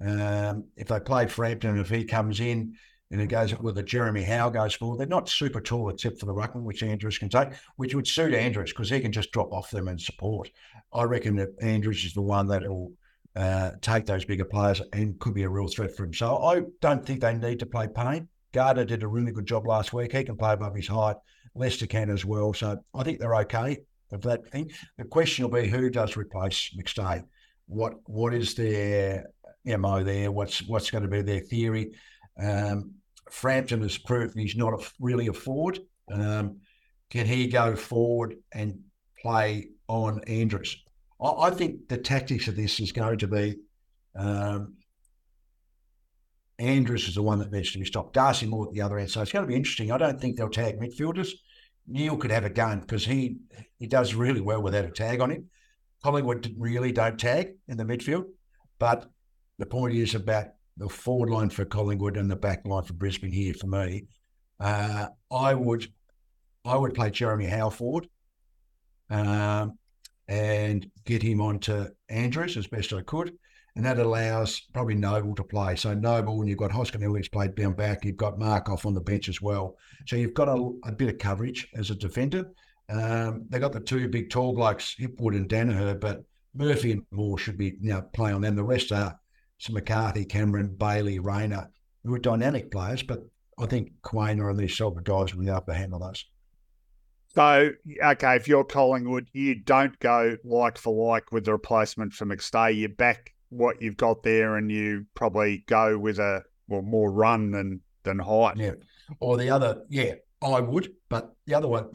Speaker 3: um, if they played Frampton, if he comes in, and it goes with a Jeremy Howe goes forward. They're not super tall except for the ruckman, which Andrews can take, which would suit Andrews because he can just drop off them and support. I reckon that Andrews is the one that will uh, take those bigger players and could be a real threat for him. So I don't think they need to play Payne. Gardiner did a really good job last week. He can play above his height. Lester can as well. So I think they're okay of that thing. The question will be who does replace McStay? What what is their mo there? What's what's going to be their theory? Um, Frampton has proved he's not a, really a forward. Um, can he go forward and play on Andrews? I, I, think the tactics of this is going to be um, Andrews is the one that needs to be stopped. Darcy Moore at the other end. So it's going to be interesting. I don't think they'll tag midfielders. Neale could have a gun because he he does really well without a tag on him. Collingwood really don't tag in the midfield, but the point is about the forward line for Collingwood and the back line for Brisbane here for me. Uh, I would I would play Jeremy Howe forward um, and get him onto Andrews as best I could and that allows probably Noble to play. So Noble, and you've got Hoskin who's played down back. You've got Markov on the bench as well. So you've got a, a bit of coverage as a defender. Um, they got the two big tall blokes, Hipwood and Daniher, but Murphy and Moore should be you know play on them. The rest are McCarthy, Cameron, Bailey, Rayner, who are dynamic players, but I think Quaynor and these of guys will be able to handle those.
Speaker 2: So, okay, if you're Collingwood, you don't go like for like with the replacement for McStay. You back what you've got there, and you probably go with a well more run than than height.
Speaker 3: Yeah, or the other, yeah, I would, but the other one,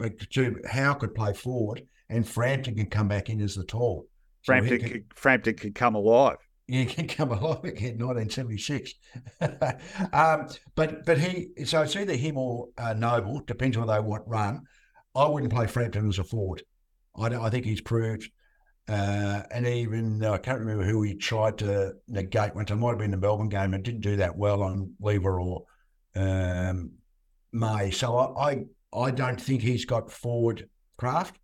Speaker 3: Howe could play forward, and Frampton can come back in as the tall.
Speaker 2: So Frampton, could, Frampton could come alive.
Speaker 3: Yeah, he can come alive again, 1976. um, but but he, so it's either him or uh, Noble, depends on they want run. I wouldn't play Frampton as a forward. I, I think he's proved uh, and even uh, I can't remember who he tried to negate once. It might have been the Melbourne game and didn't do that well on Lever or um, May. So I, I, I don't think he's got forward craft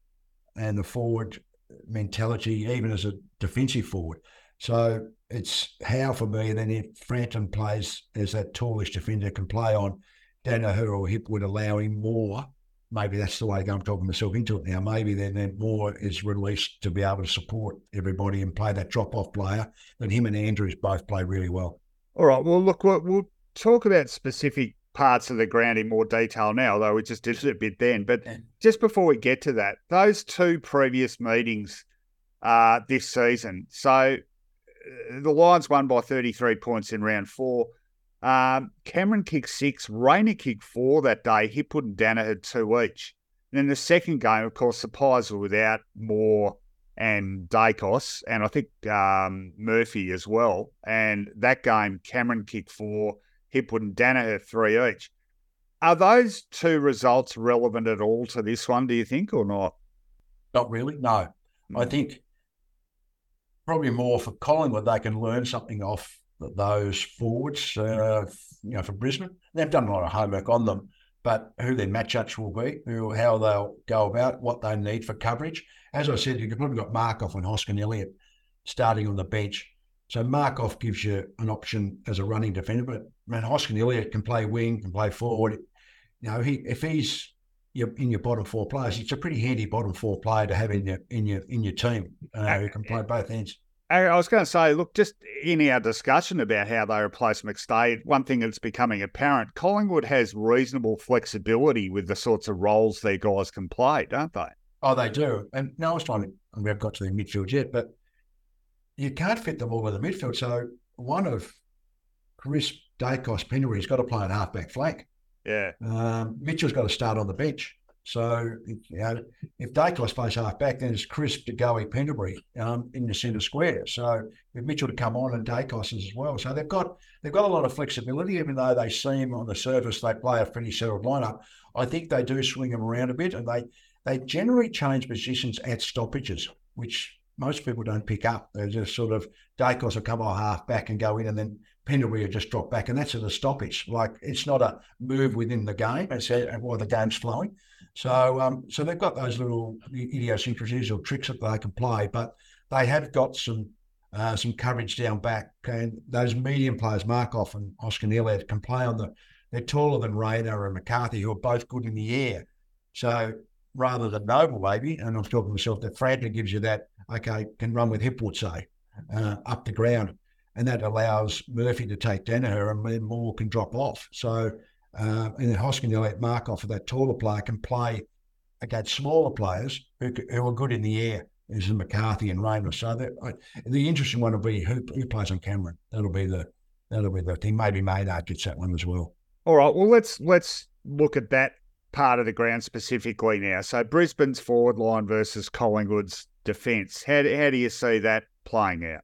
Speaker 3: and the forward mentality, even as a defensive forward. So it's Howe for me. And then if Frampton plays as that tallish defender can play on Daniher or Hipwood, allowing Moore maybe that's the way. I'm talking myself into it now. Maybe then, then Moore is released to be able to support everybody and play that drop off player. That him and Andrews both play really well.
Speaker 2: All right. Well, look, we'll, we'll talk about specific parts of the ground in more detail now, though we just did it a bit then. But just before we get to that, those two previous meetings uh, this season. So uh, the Lions won by 33 points in round four. Um, Cameron kicked six, Rayner kicked four that day. Hipwood and Dana had two each. And then the second game, of course, the Pies were without Moore and Daicos, and I think um, Murphy as well. And that game, Cameron kicked four, Hipwood and Daniher three each. Are those two results relevant at all to this one, do you think, or not?
Speaker 3: Not really, no. I hmm. think probably more for Collingwood, they can learn something off those forwards, uh, you know, for Brisbane. They've done a lot of homework on them, but who their matchups will be, who how they'll go about, what they need for coverage. As I said, you've probably got Markov and Hoskin Elliott starting on the bench. So Markov gives you an option as a running defender, but man, Hoskin Elliott can play wing, can play forward. You know, he if he's your, in your bottom four players, it's a pretty handy bottom four player to have in your in your in your team uh, who can play both ends.
Speaker 2: I was going to say, look, just in our discussion about how they replace McStay, one thing that's becoming apparent, Collingwood has reasonable flexibility with the sorts of roles their guys can play, don't they?
Speaker 3: Oh, they do. And now I was trying to, we haven't got to the midfield yet, but you can't fit them all in the midfield. So one of Crisp Daicos Pendlebury's got to play on halfback flank.
Speaker 2: Yeah.
Speaker 3: Um, Mitchell's got to start on the bench. So, you know, if Daicos plays half back, then it's Crisp De Goey Pendlebury um, in the centre square. So, if Mitchell to come on and Daicos as well. So they've got they've got a lot of flexibility, even though they seem on the surface they play a pretty settled lineup. I think they do swing them around a bit, and they they generally change positions at stoppages, which most people don't pick up. They're just sort of Daicos will come off half back and go in, and then Pendlebury will just drop back, and that's at a stoppage. Like it's not a move within the game; it's while the game's flowing. So, um, so they've got those little idiosyncrasies or tricks that they can play, but they have got some uh, some coverage down back, and those medium players, Markov and Hoskin Elliott, can play on the they're taller than Rayner and McCarthy, who are both good in the air. So rather than Noble, maybe, and I'm talking to myself, that Frampton gives you that, okay, can run with Hipwood, say, uh, up the ground. And that allows Murphy to take Daniher and then Moore can drop off. So, uh, and then Hoskin, you let Markov of that taller player, can play against smaller players who, who are good in the air, as in McCarthy and Rayner. So that, uh, the interesting one will be who, who plays on Cameron. That'll be the that'll be the thing. Maybe Maynard gets that one as well.
Speaker 2: All right. Well, let's let's look at that part of the ground specifically now. So Brisbane's forward line versus Collingwood's defence. How, how do you see that playing out?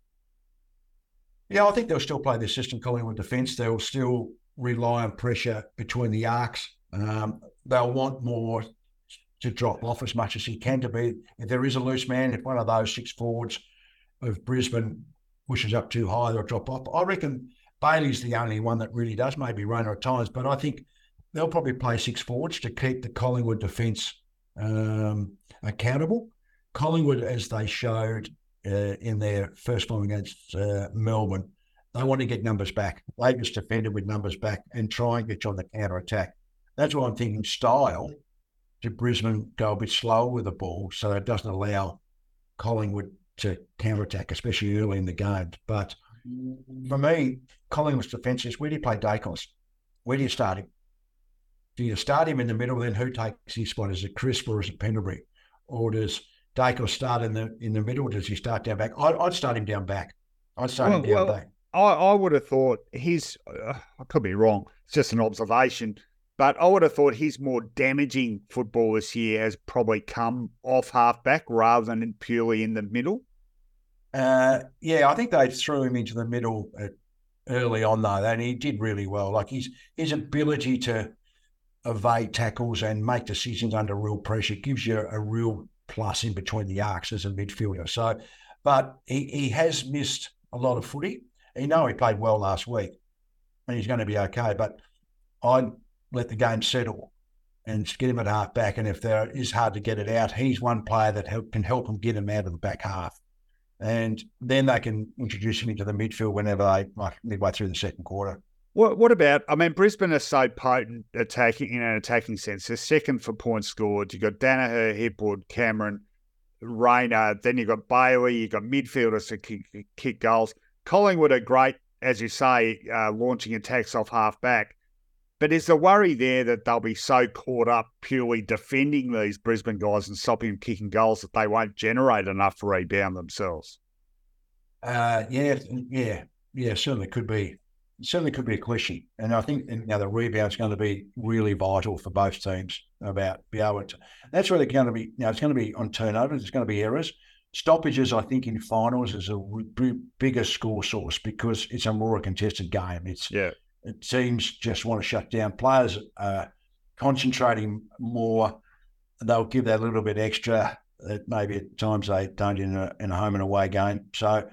Speaker 3: Yeah, I think they'll still play their system Collingwood defence. They'll still rely on pressure between the arcs. Um, they'll want Moore to drop off as much as he can to be. If there is a loose man, if one of those six forwards of Brisbane pushes up too high, they'll drop off. I reckon Bailey's the only one that really does, maybe Rayner at times, but I think they'll probably play six forwards to keep the Collingwood defence um, accountable. Collingwood, as they showed uh, in their first game against uh, Melbourne, they want to get numbers back. They just defended with numbers back and try and get you on the counter attack. That's why I'm thinking style to Brisbane go a bit slower with the ball so it doesn't allow Collingwood to counter attack, especially early in the game. But for me, Collingwood's defence is where do you play Daicos? Where do you start him? Do you start him in the middle? Then who takes his spot? Is it Crisp or is it Pendlebury? Or does Daicos start in the in the middle? Or does he start down back? I'd, I'd start him down back. I'd start well, him down well, back.
Speaker 2: I, I would have thought his, uh, I could be wrong, it's just an observation, but I would have thought his more damaging football this year has probably come off halfback rather than purely in the middle.
Speaker 3: Uh, yeah, I think they threw him into the middle early on though, and he did really well. Like his his ability to evade tackles and make decisions under real pressure gives you a real plus in between the arcs as a midfielder. So, but he, he has missed a lot of footy. He know he played well last week, and he's going to be okay. But I'd let the game settle and get him at half back. And if there is hard to get it out, he's one player that help, can help him get him out of the back half and then they can introduce him into the midfield whenever they like midway through the second quarter.
Speaker 2: What what about? I mean, Brisbane are so potent attacking in an attacking sense. They're second for points scored. You got Daniher, Hipwood, Cameron, Rayner. Then you've got Bailey. You've got midfielders to kick, kick goals. Collingwood are great, as you say, uh, launching attacks off half back. But is the worry there that they'll be so caught up purely defending these Brisbane guys and stopping them kicking goals that they won't generate enough rebound themselves?
Speaker 3: Uh, yeah, yeah, yeah. Certainly could be. Certainly could be a question, and I think you now the rebound is going to be really vital for both teams about be able to. That's really going to be. Now it's going to be on turnovers. It's going to be errors. Stoppages, I think, in finals is a bigger score source because it's a more contested game. It's
Speaker 2: yeah
Speaker 3: teams just want to shut down. Players are concentrating more. They'll give that little bit extra that maybe at times they don't in a, in a home and away game. So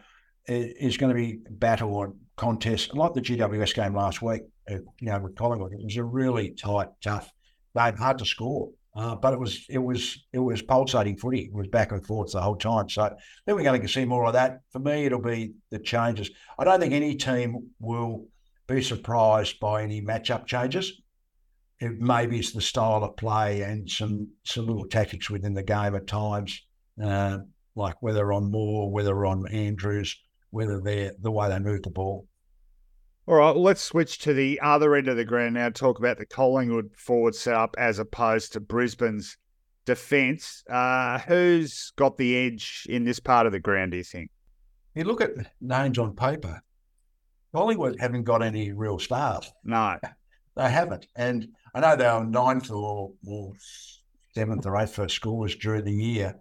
Speaker 3: it, it's going to be battle or contest, like the GWS game last week. Uh, you know, with Collingwood, it was a really tight, tough game, hard to score. Uh, but it was it was it was pulsating footy. It was back and forth the whole time. So then we're going to see more of that. For me, it'll be the changes. I don't think any team will be surprised by any matchup changes. It maybe it's the style of play and some some little tactics within the game at times, uh, like whether on Moore, whether on Andrews, whether they're the way they move the ball.
Speaker 2: All right, let's switch to the other end of the ground now. Talk about the Collingwood forward setup as opposed to Brisbane's defence. Uh, who's got the edge in this part of the ground? Do you think?
Speaker 3: You look at names on paper. Collingwood haven't got any real stars.
Speaker 2: No.
Speaker 3: They haven't. And I know they were ninth or, or seventh or eighth for scores during the year.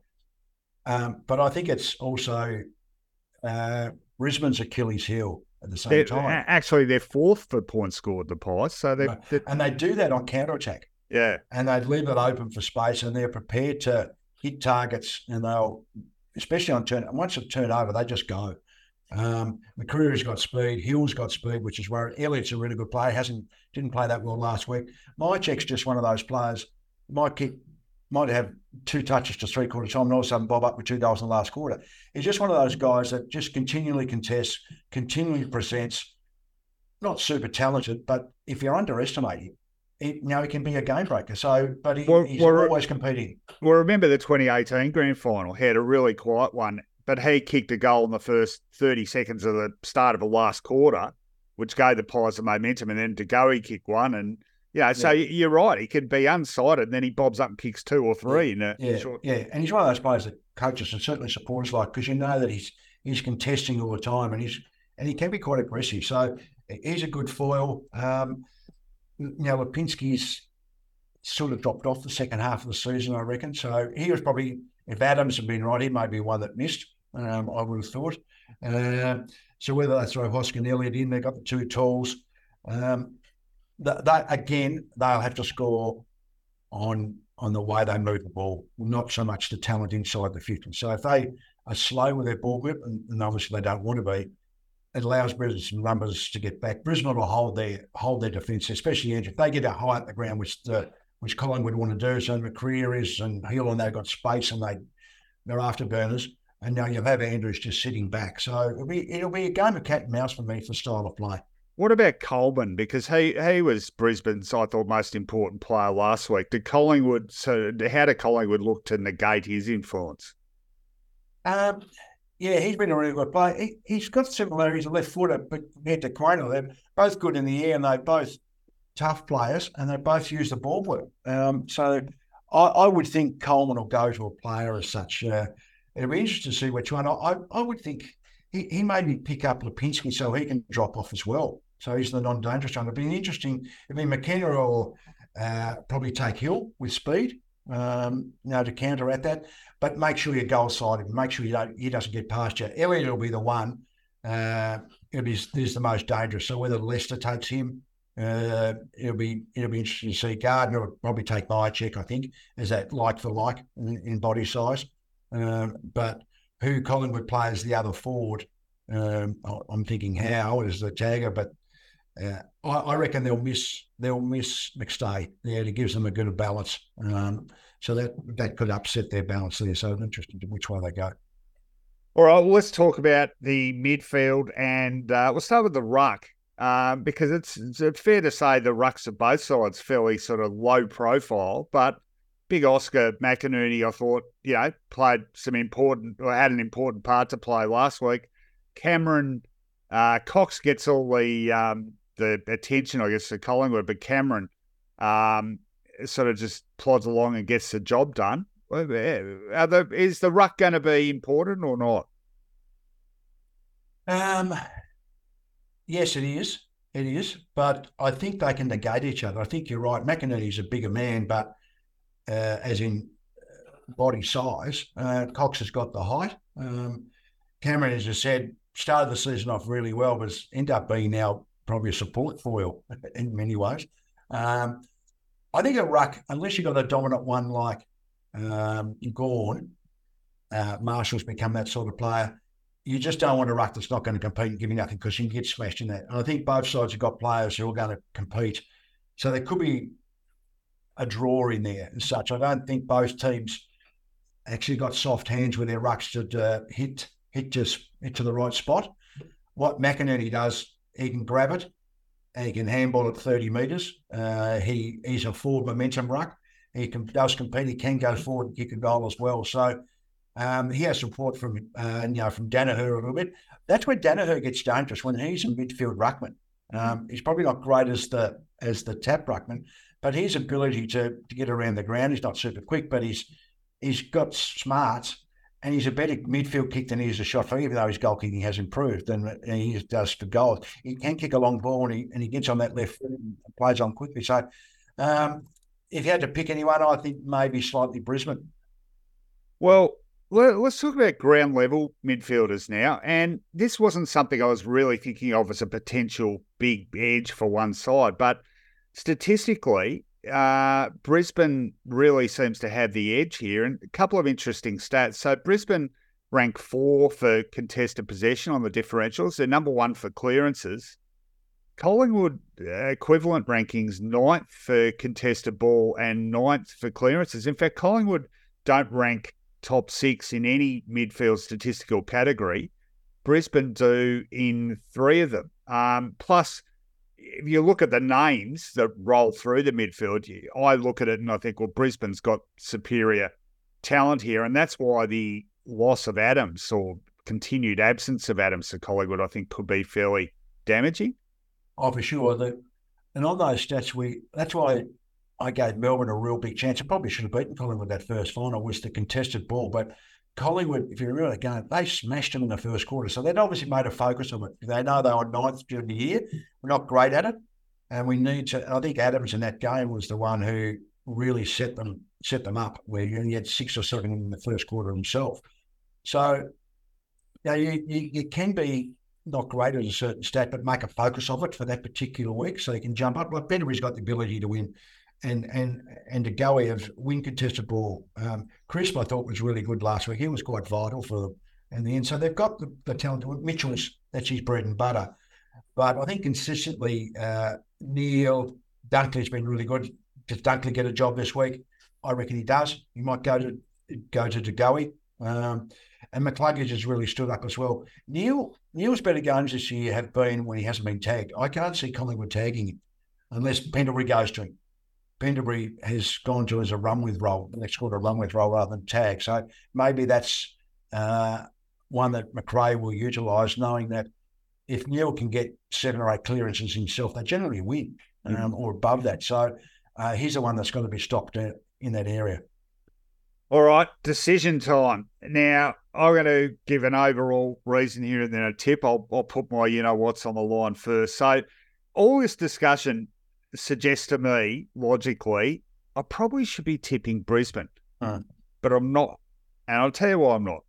Speaker 3: Um, but I think it's also uh, Brisbane's Achilles heel at the same
Speaker 2: they're,
Speaker 3: time.
Speaker 2: Actually, they're fourth for points scored, the Pies. So they
Speaker 3: right. and they do that on counter attack.
Speaker 2: Yeah, and
Speaker 3: they leave it open for space, and they're prepared to hit targets, and they'll, especially on turn. Once a turnover, they just go. Um, McCreery's got speed. Hill's got speed, which is where Elliott's a really good player. Hasn't didn't play that well last week. Mihocek's just one of those players. Might kick, might have two touches to three quarter time, and all of a sudden bob up with two goals in the last quarter. He's just one of those guys that just continually contests, continually presents. Not super talented, but if you underestimate him, he, you know, he can be a game breaker. So, but he,
Speaker 2: Well,
Speaker 3: he's
Speaker 2: well,
Speaker 3: always competing.
Speaker 2: Well, remember the 2018 grand final he had a really quiet one, but he kicked a goal in the first 30 seconds of the start of the last quarter, which gave the Pies the momentum. And then De Goey kicked one. And, you know, so you're right. He could be unsighted and then he bobs up and kicks two or three in a
Speaker 3: Yeah,
Speaker 2: short.
Speaker 3: yeah, and he's one of those players that coaches and certainly supporters like because you know that he's he's contesting all the time and he's and he can be quite aggressive. So he's a good foil. Um, now Lipinski's sort of dropped off the second half of the season, I reckon. So he was probably if Adams had been right, he might be one that missed. Um, I would have thought. Uh, so whether they throw Hoskin Elliott in, they've got the two tools. Um, that, that again, they'll have to score on on the way they move the ball, not so much the talent inside the 50. So if they are slow with their ball grip, and, and obviously they don't want to be, it allows Brisbane some numbers to get back. Brisbane will hold their hold their defence, especially if they get a high at the ground, which the which Collingwood want to do. So McCreer is and Hill and they've got space and they they're afterburners. And now you'll have Andrews just sitting back. So it'll be it'll be a game of cat and mouse for me for style of play.
Speaker 2: What about Coleman? Because he he was Brisbane's, I thought, most important player last week. Did Collingwood, so how did Collingwood look to negate his influence?
Speaker 3: Um, yeah, he's been a really good player. He, he's got similarities, left footer, but compared to Quaynor, they're both good in the air and they're both tough players and they both use the ball well. Um, so I, I would think Coleman will go to a player as such. Uh, it'll be interesting to see which one. I, I would think he, he maybe pick up Lipinski so he can drop off as well. So he's the non-dangerous one. It'd be interesting. I mean, McKenna will uh, probably take Hill with speed, um, you know, to counter at that. But make sure you're goal side him. Make sure you don't he doesn't get past you. Elliott will be the one. Uh, it'll be he's the most dangerous. So whether Lester takes him, uh, it'll be it'll be interesting to see. Gardiner will probably take check. I think, is that like for like in, in body size. Um, but who Collingwood plays the other forward? Um, I'm thinking how is the tagger, but uh, I, I, reckon they'll miss they'll miss McStay. Yeah, it gives them a good balance. Um, so that that could upset their balance there. So it's interesting to which way they go.
Speaker 2: All right, well, let's talk about the midfield, and uh, we'll start with the ruck um, because it's, it's fair to say the rucks of both sides fairly sort of low profile, but big Oscar McInerney, I thought, you know, played some important or had an important part to play last week. Cameron uh, Cox gets all the um, the attention, I guess, to Collingwood, but Cameron um, sort of just plods along and gets the job done. Is the ruck going to be important or not?
Speaker 3: Um, yes, it is. It is, but I think they can negate each other. I think you're right. McInerney's a bigger man, but uh, as in uh, body size, uh, Cox has got the height. Um, Cameron, as I said, started the season off really well, but ended up being now probably a support foil in many ways. Um, I think a ruck, unless you've got a dominant one like um, Gawn, uh, Marshall's become that sort of player. You just don't want a ruck that's not going to compete and give you nothing because you can get smashed in that. And I think both sides have got players who are going to compete. So there could be a draw in there and such. I don't think both teams actually got soft hands with their rucks to uh, hit hit just hit to the right spot. What McInerney does, he can grab it he can handball it 30 metres. Uh, he he's a forward momentum ruck. He can, does compete. He can go forward and kick a goal as well. So um, he has support from uh, you know from Daniher a little bit. That's where Daniher gets dangerous when he's a midfield ruckman. Um, he's probably not great as the as the tap ruckman, but his ability to to get around the ground, he's not super quick, but he's he's got smarts and he's a better midfield kick than he is a shot for, even though his goal kicking has improved than he does for goals. He can kick a long ball and he, and he gets on that left foot and plays on quickly. So um, if you had to pick anyone, I think maybe slightly Brisbane.
Speaker 2: Well, let's talk about ground level midfielders now. And this wasn't something I was really thinking of as a potential big edge for one side, but statistically, uh, Brisbane really seems to have the edge here. And a couple of interesting stats. So Brisbane rank four for contested possession on the differentials. They're number one for clearances. Collingwood uh, equivalent rankings ninth for contested ball and ninth for clearances. In fact, Collingwood don't rank top six in any midfield statistical category. Brisbane do in three of them. Um, plus, if you look at the names that roll through the midfield, I look at it and I think, well, Brisbane's got superior talent here, and that's why the loss of Adams or continued absence of Adams to Collingwood, I think, could be fairly damaging.
Speaker 3: Oh, for sure. The, and on those stats, we that's why I gave Melbourne a real big chance. I probably should have beaten Collingwood that first final was the contested ball, but Collingwood, if you remember the game, they smashed them in the first quarter. So they'd obviously made a focus of it. They know they were ninth during the year. We're not great at it. And we need to I think Adams in that game was the one who really set them set them up where he had six or seven in the first quarter himself. So you, know, you, you, you can be not great at a certain stat, but make a focus of it for that particular week so you can jump up. Like Pendlebury's got the ability to win and and and go of win contested ball. Um, Crisp, I thought was really good last week. He was quite vital for them in the end. So they've got the, the talent. Mitchell's that's his bread and butter. But I think consistently, uh, Neale Dunkley's been really good. Does Dunkley get a job this week? I reckon he does. He might go to go to De Um, and McCluggage has really stood up as well. Neale Neale's better games this year have been when he hasn't been tagged. I can't see Collingwood tagging him unless Pendlebury goes to him. Pendlebury has gone to as a run with role. Next called a run with role rather than tag. So maybe that's uh, one that McRae will utilise, knowing that if Neale can get seven or eight clearances himself, they generally win um, mm. or above that. So uh, he's the one that's got to be stopped in that area.
Speaker 2: All right, decision time. Now, I'm going to give an overall reason here and then a tip. I'll, I'll put my, you know, what's on the line first. So, all this discussion suggests to me, logically, I probably should be tipping Brisbane,
Speaker 3: mm.
Speaker 2: but I'm not. And I'll tell you why I'm not.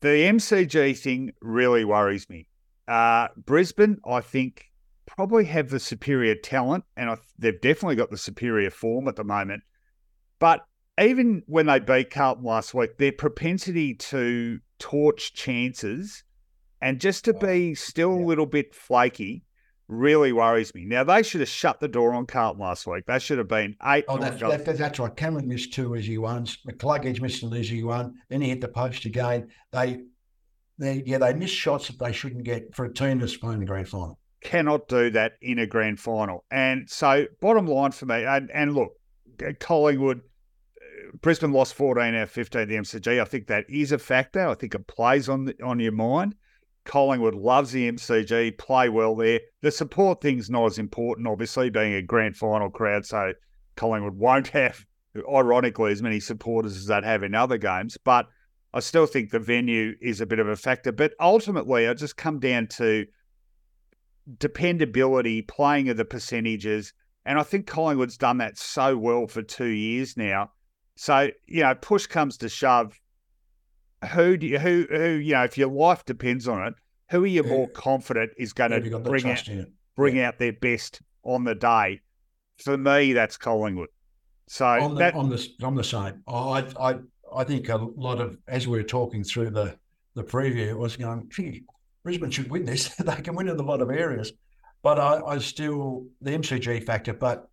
Speaker 2: The MCG thing really worries me. Uh, Brisbane, I think, probably have the superior talent, and I, they've definitely got the superior form at the moment. But even when they beat Carlton last week, their propensity to torch chances and just to be still a little bit flaky really worries me. Now they should have shut the door on Carlton last week. They should have been eight.
Speaker 3: Oh, that's, that, that's right. Cameron missed two easy ones. McCluggage missed an easy one. Then he hit the post again. They, they, yeah, they missed shots that they shouldn't get for a team that's playing the grand final.
Speaker 2: Cannot do that in a grand final. And so, bottom line for me, and, and look, uh, Collingwood uh, Brisbane lost 14 out of 15 the MCG. I think that is a factor. I think it plays on the, on your mind. Collingwood loves the MCG, play well there. The support thing's not as important, obviously, being a grand final crowd. So Collingwood won't have, ironically, as many supporters as they'd have in other games. But I still think the venue is a bit of a factor. But ultimately, I just come down to dependability, playing of the percentages. And I think Collingwood's done that so well for two years now so you know, push comes to shove. Who do you, who who you know if your life depends on it? Who are you yeah. more confident is going to bring out bring yeah. out their best on the day? For me, that's Collingwood. So
Speaker 3: on the,
Speaker 2: that,
Speaker 3: on the on the same. I I I think a lot of as we were talking through the the preview, it was going. Gee, Brisbane should win this. they can win in a lot of areas, but I, I still the MCG factor, but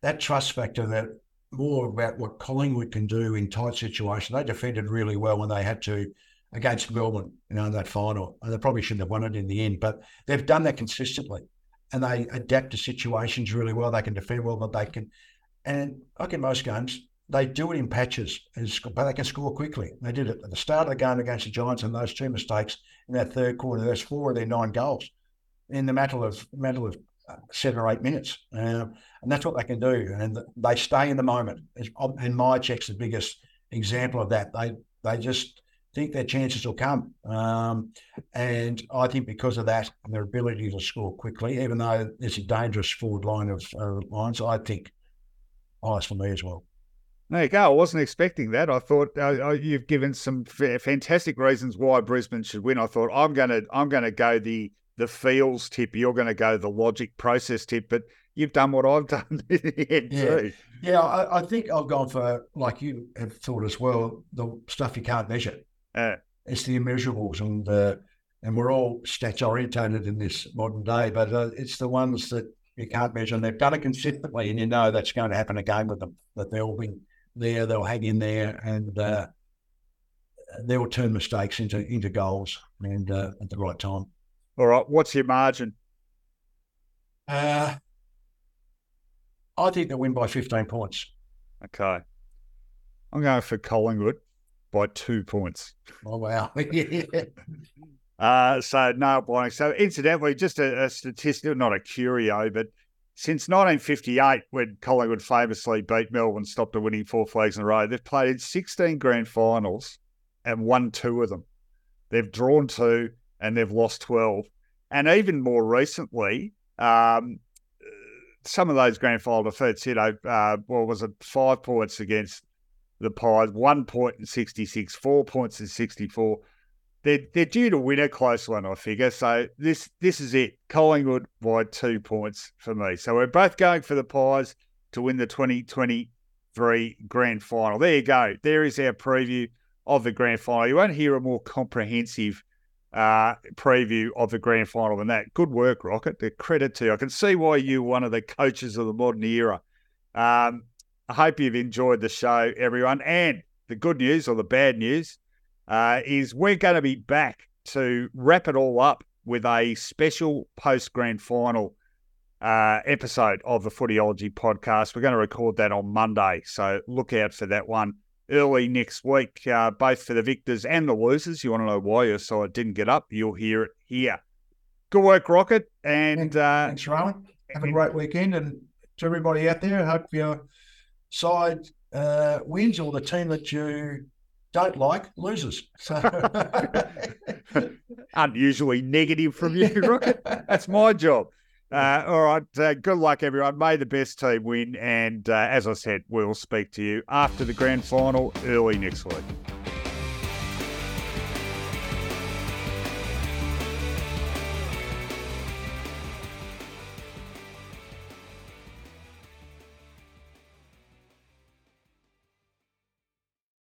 Speaker 3: that trust factor that more about what Collingwood can do in tight situations. They defended really well when they had to against Melbourne, you know, in that final. And they probably shouldn't have won it in the end, but they've done that consistently. And they adapt to situations really well. They can defend well, but they can, and like in most games, they do it in patches, but they can score quickly. They did it at the start of the game against the Giants, and those two mistakes in that third quarter. There's four of their nine goals in the matter of matter of seven or eight minutes. Uh, and that's what they can do. And they stay in the moment. And Mihocek's the biggest example of that. They they just think their chances will come. Um, and I think because of that and their ability to score quickly, even though it's a dangerous forward line of uh, lines, I think highest for me as well.
Speaker 2: There you go. I wasn't expecting that. I thought uh, uh you've given some f- fantastic reasons why Brisbane should win. I thought I'm going to I'm going to go the the feels tip. You're going to go the logic process tip, but you've done what I've done
Speaker 3: yeah. Too. Yeah, I, I, think I've gone for like you have thought as well. The stuff you can't measure.
Speaker 2: Uh,
Speaker 3: it's the immeasurables, and uh, and we're all stats orientated in this modern day, but uh, it's the ones that you can't measure, and they've done it consistently, and you know that's going to happen again with them. That they'll be there, they'll hang in there, and uh, they'll turn mistakes into into goals, and uh, at the right time.
Speaker 2: All right. What's your margin?
Speaker 3: Uh, I think they'll win by 15 points.
Speaker 2: Okay. I'm going for Collingwood by two points.
Speaker 3: Oh, wow.
Speaker 2: Uh, so no blind. So incidentally, just a, a statistic, not a curio, but since 1958, when Collingwood famously beat Melbourne, stopped a winning four flags in a row, they've played in 16 grand finals and won two of them. They've drawn two and they've lost 12. And even more recently, um, some of those grand final defeats, you know, uh, what was it, five points against the Pies, one point in 66, four points in 64 they're they're due to win a close one, I figure. So this this is it. Collingwood by two points for me. So we're both going for the Pies to win the 2023 grand final. There you go. There is our preview of the grand final. You won't hear a more comprehensive uh, preview of the grand final than that. Good work, Rocket. The credit to you. I can see why you're one of the coaches of the modern era. Um, I hope you've enjoyed the show, everyone. And the good news or the bad news uh, is we're going to be back to wrap it all up with a special post grand final uh, episode of the Footyology podcast. We're going to record that on Monday, so look out for that one early next week, uh, both for the victors and the losers. You want to know why your side didn't get up? You'll hear it here. Good work, Rocket. And uh,
Speaker 3: thanks, Rohan. Have a great weekend, and to everybody out there, I hope your side uh, wins or the team that you don't like loses. So
Speaker 2: unusually negative from you, Rocket. That's my job. Uh, all right. Uh, good luck, everyone. May the best team win. And uh, as I said, we'll speak to you after the grand final early next week.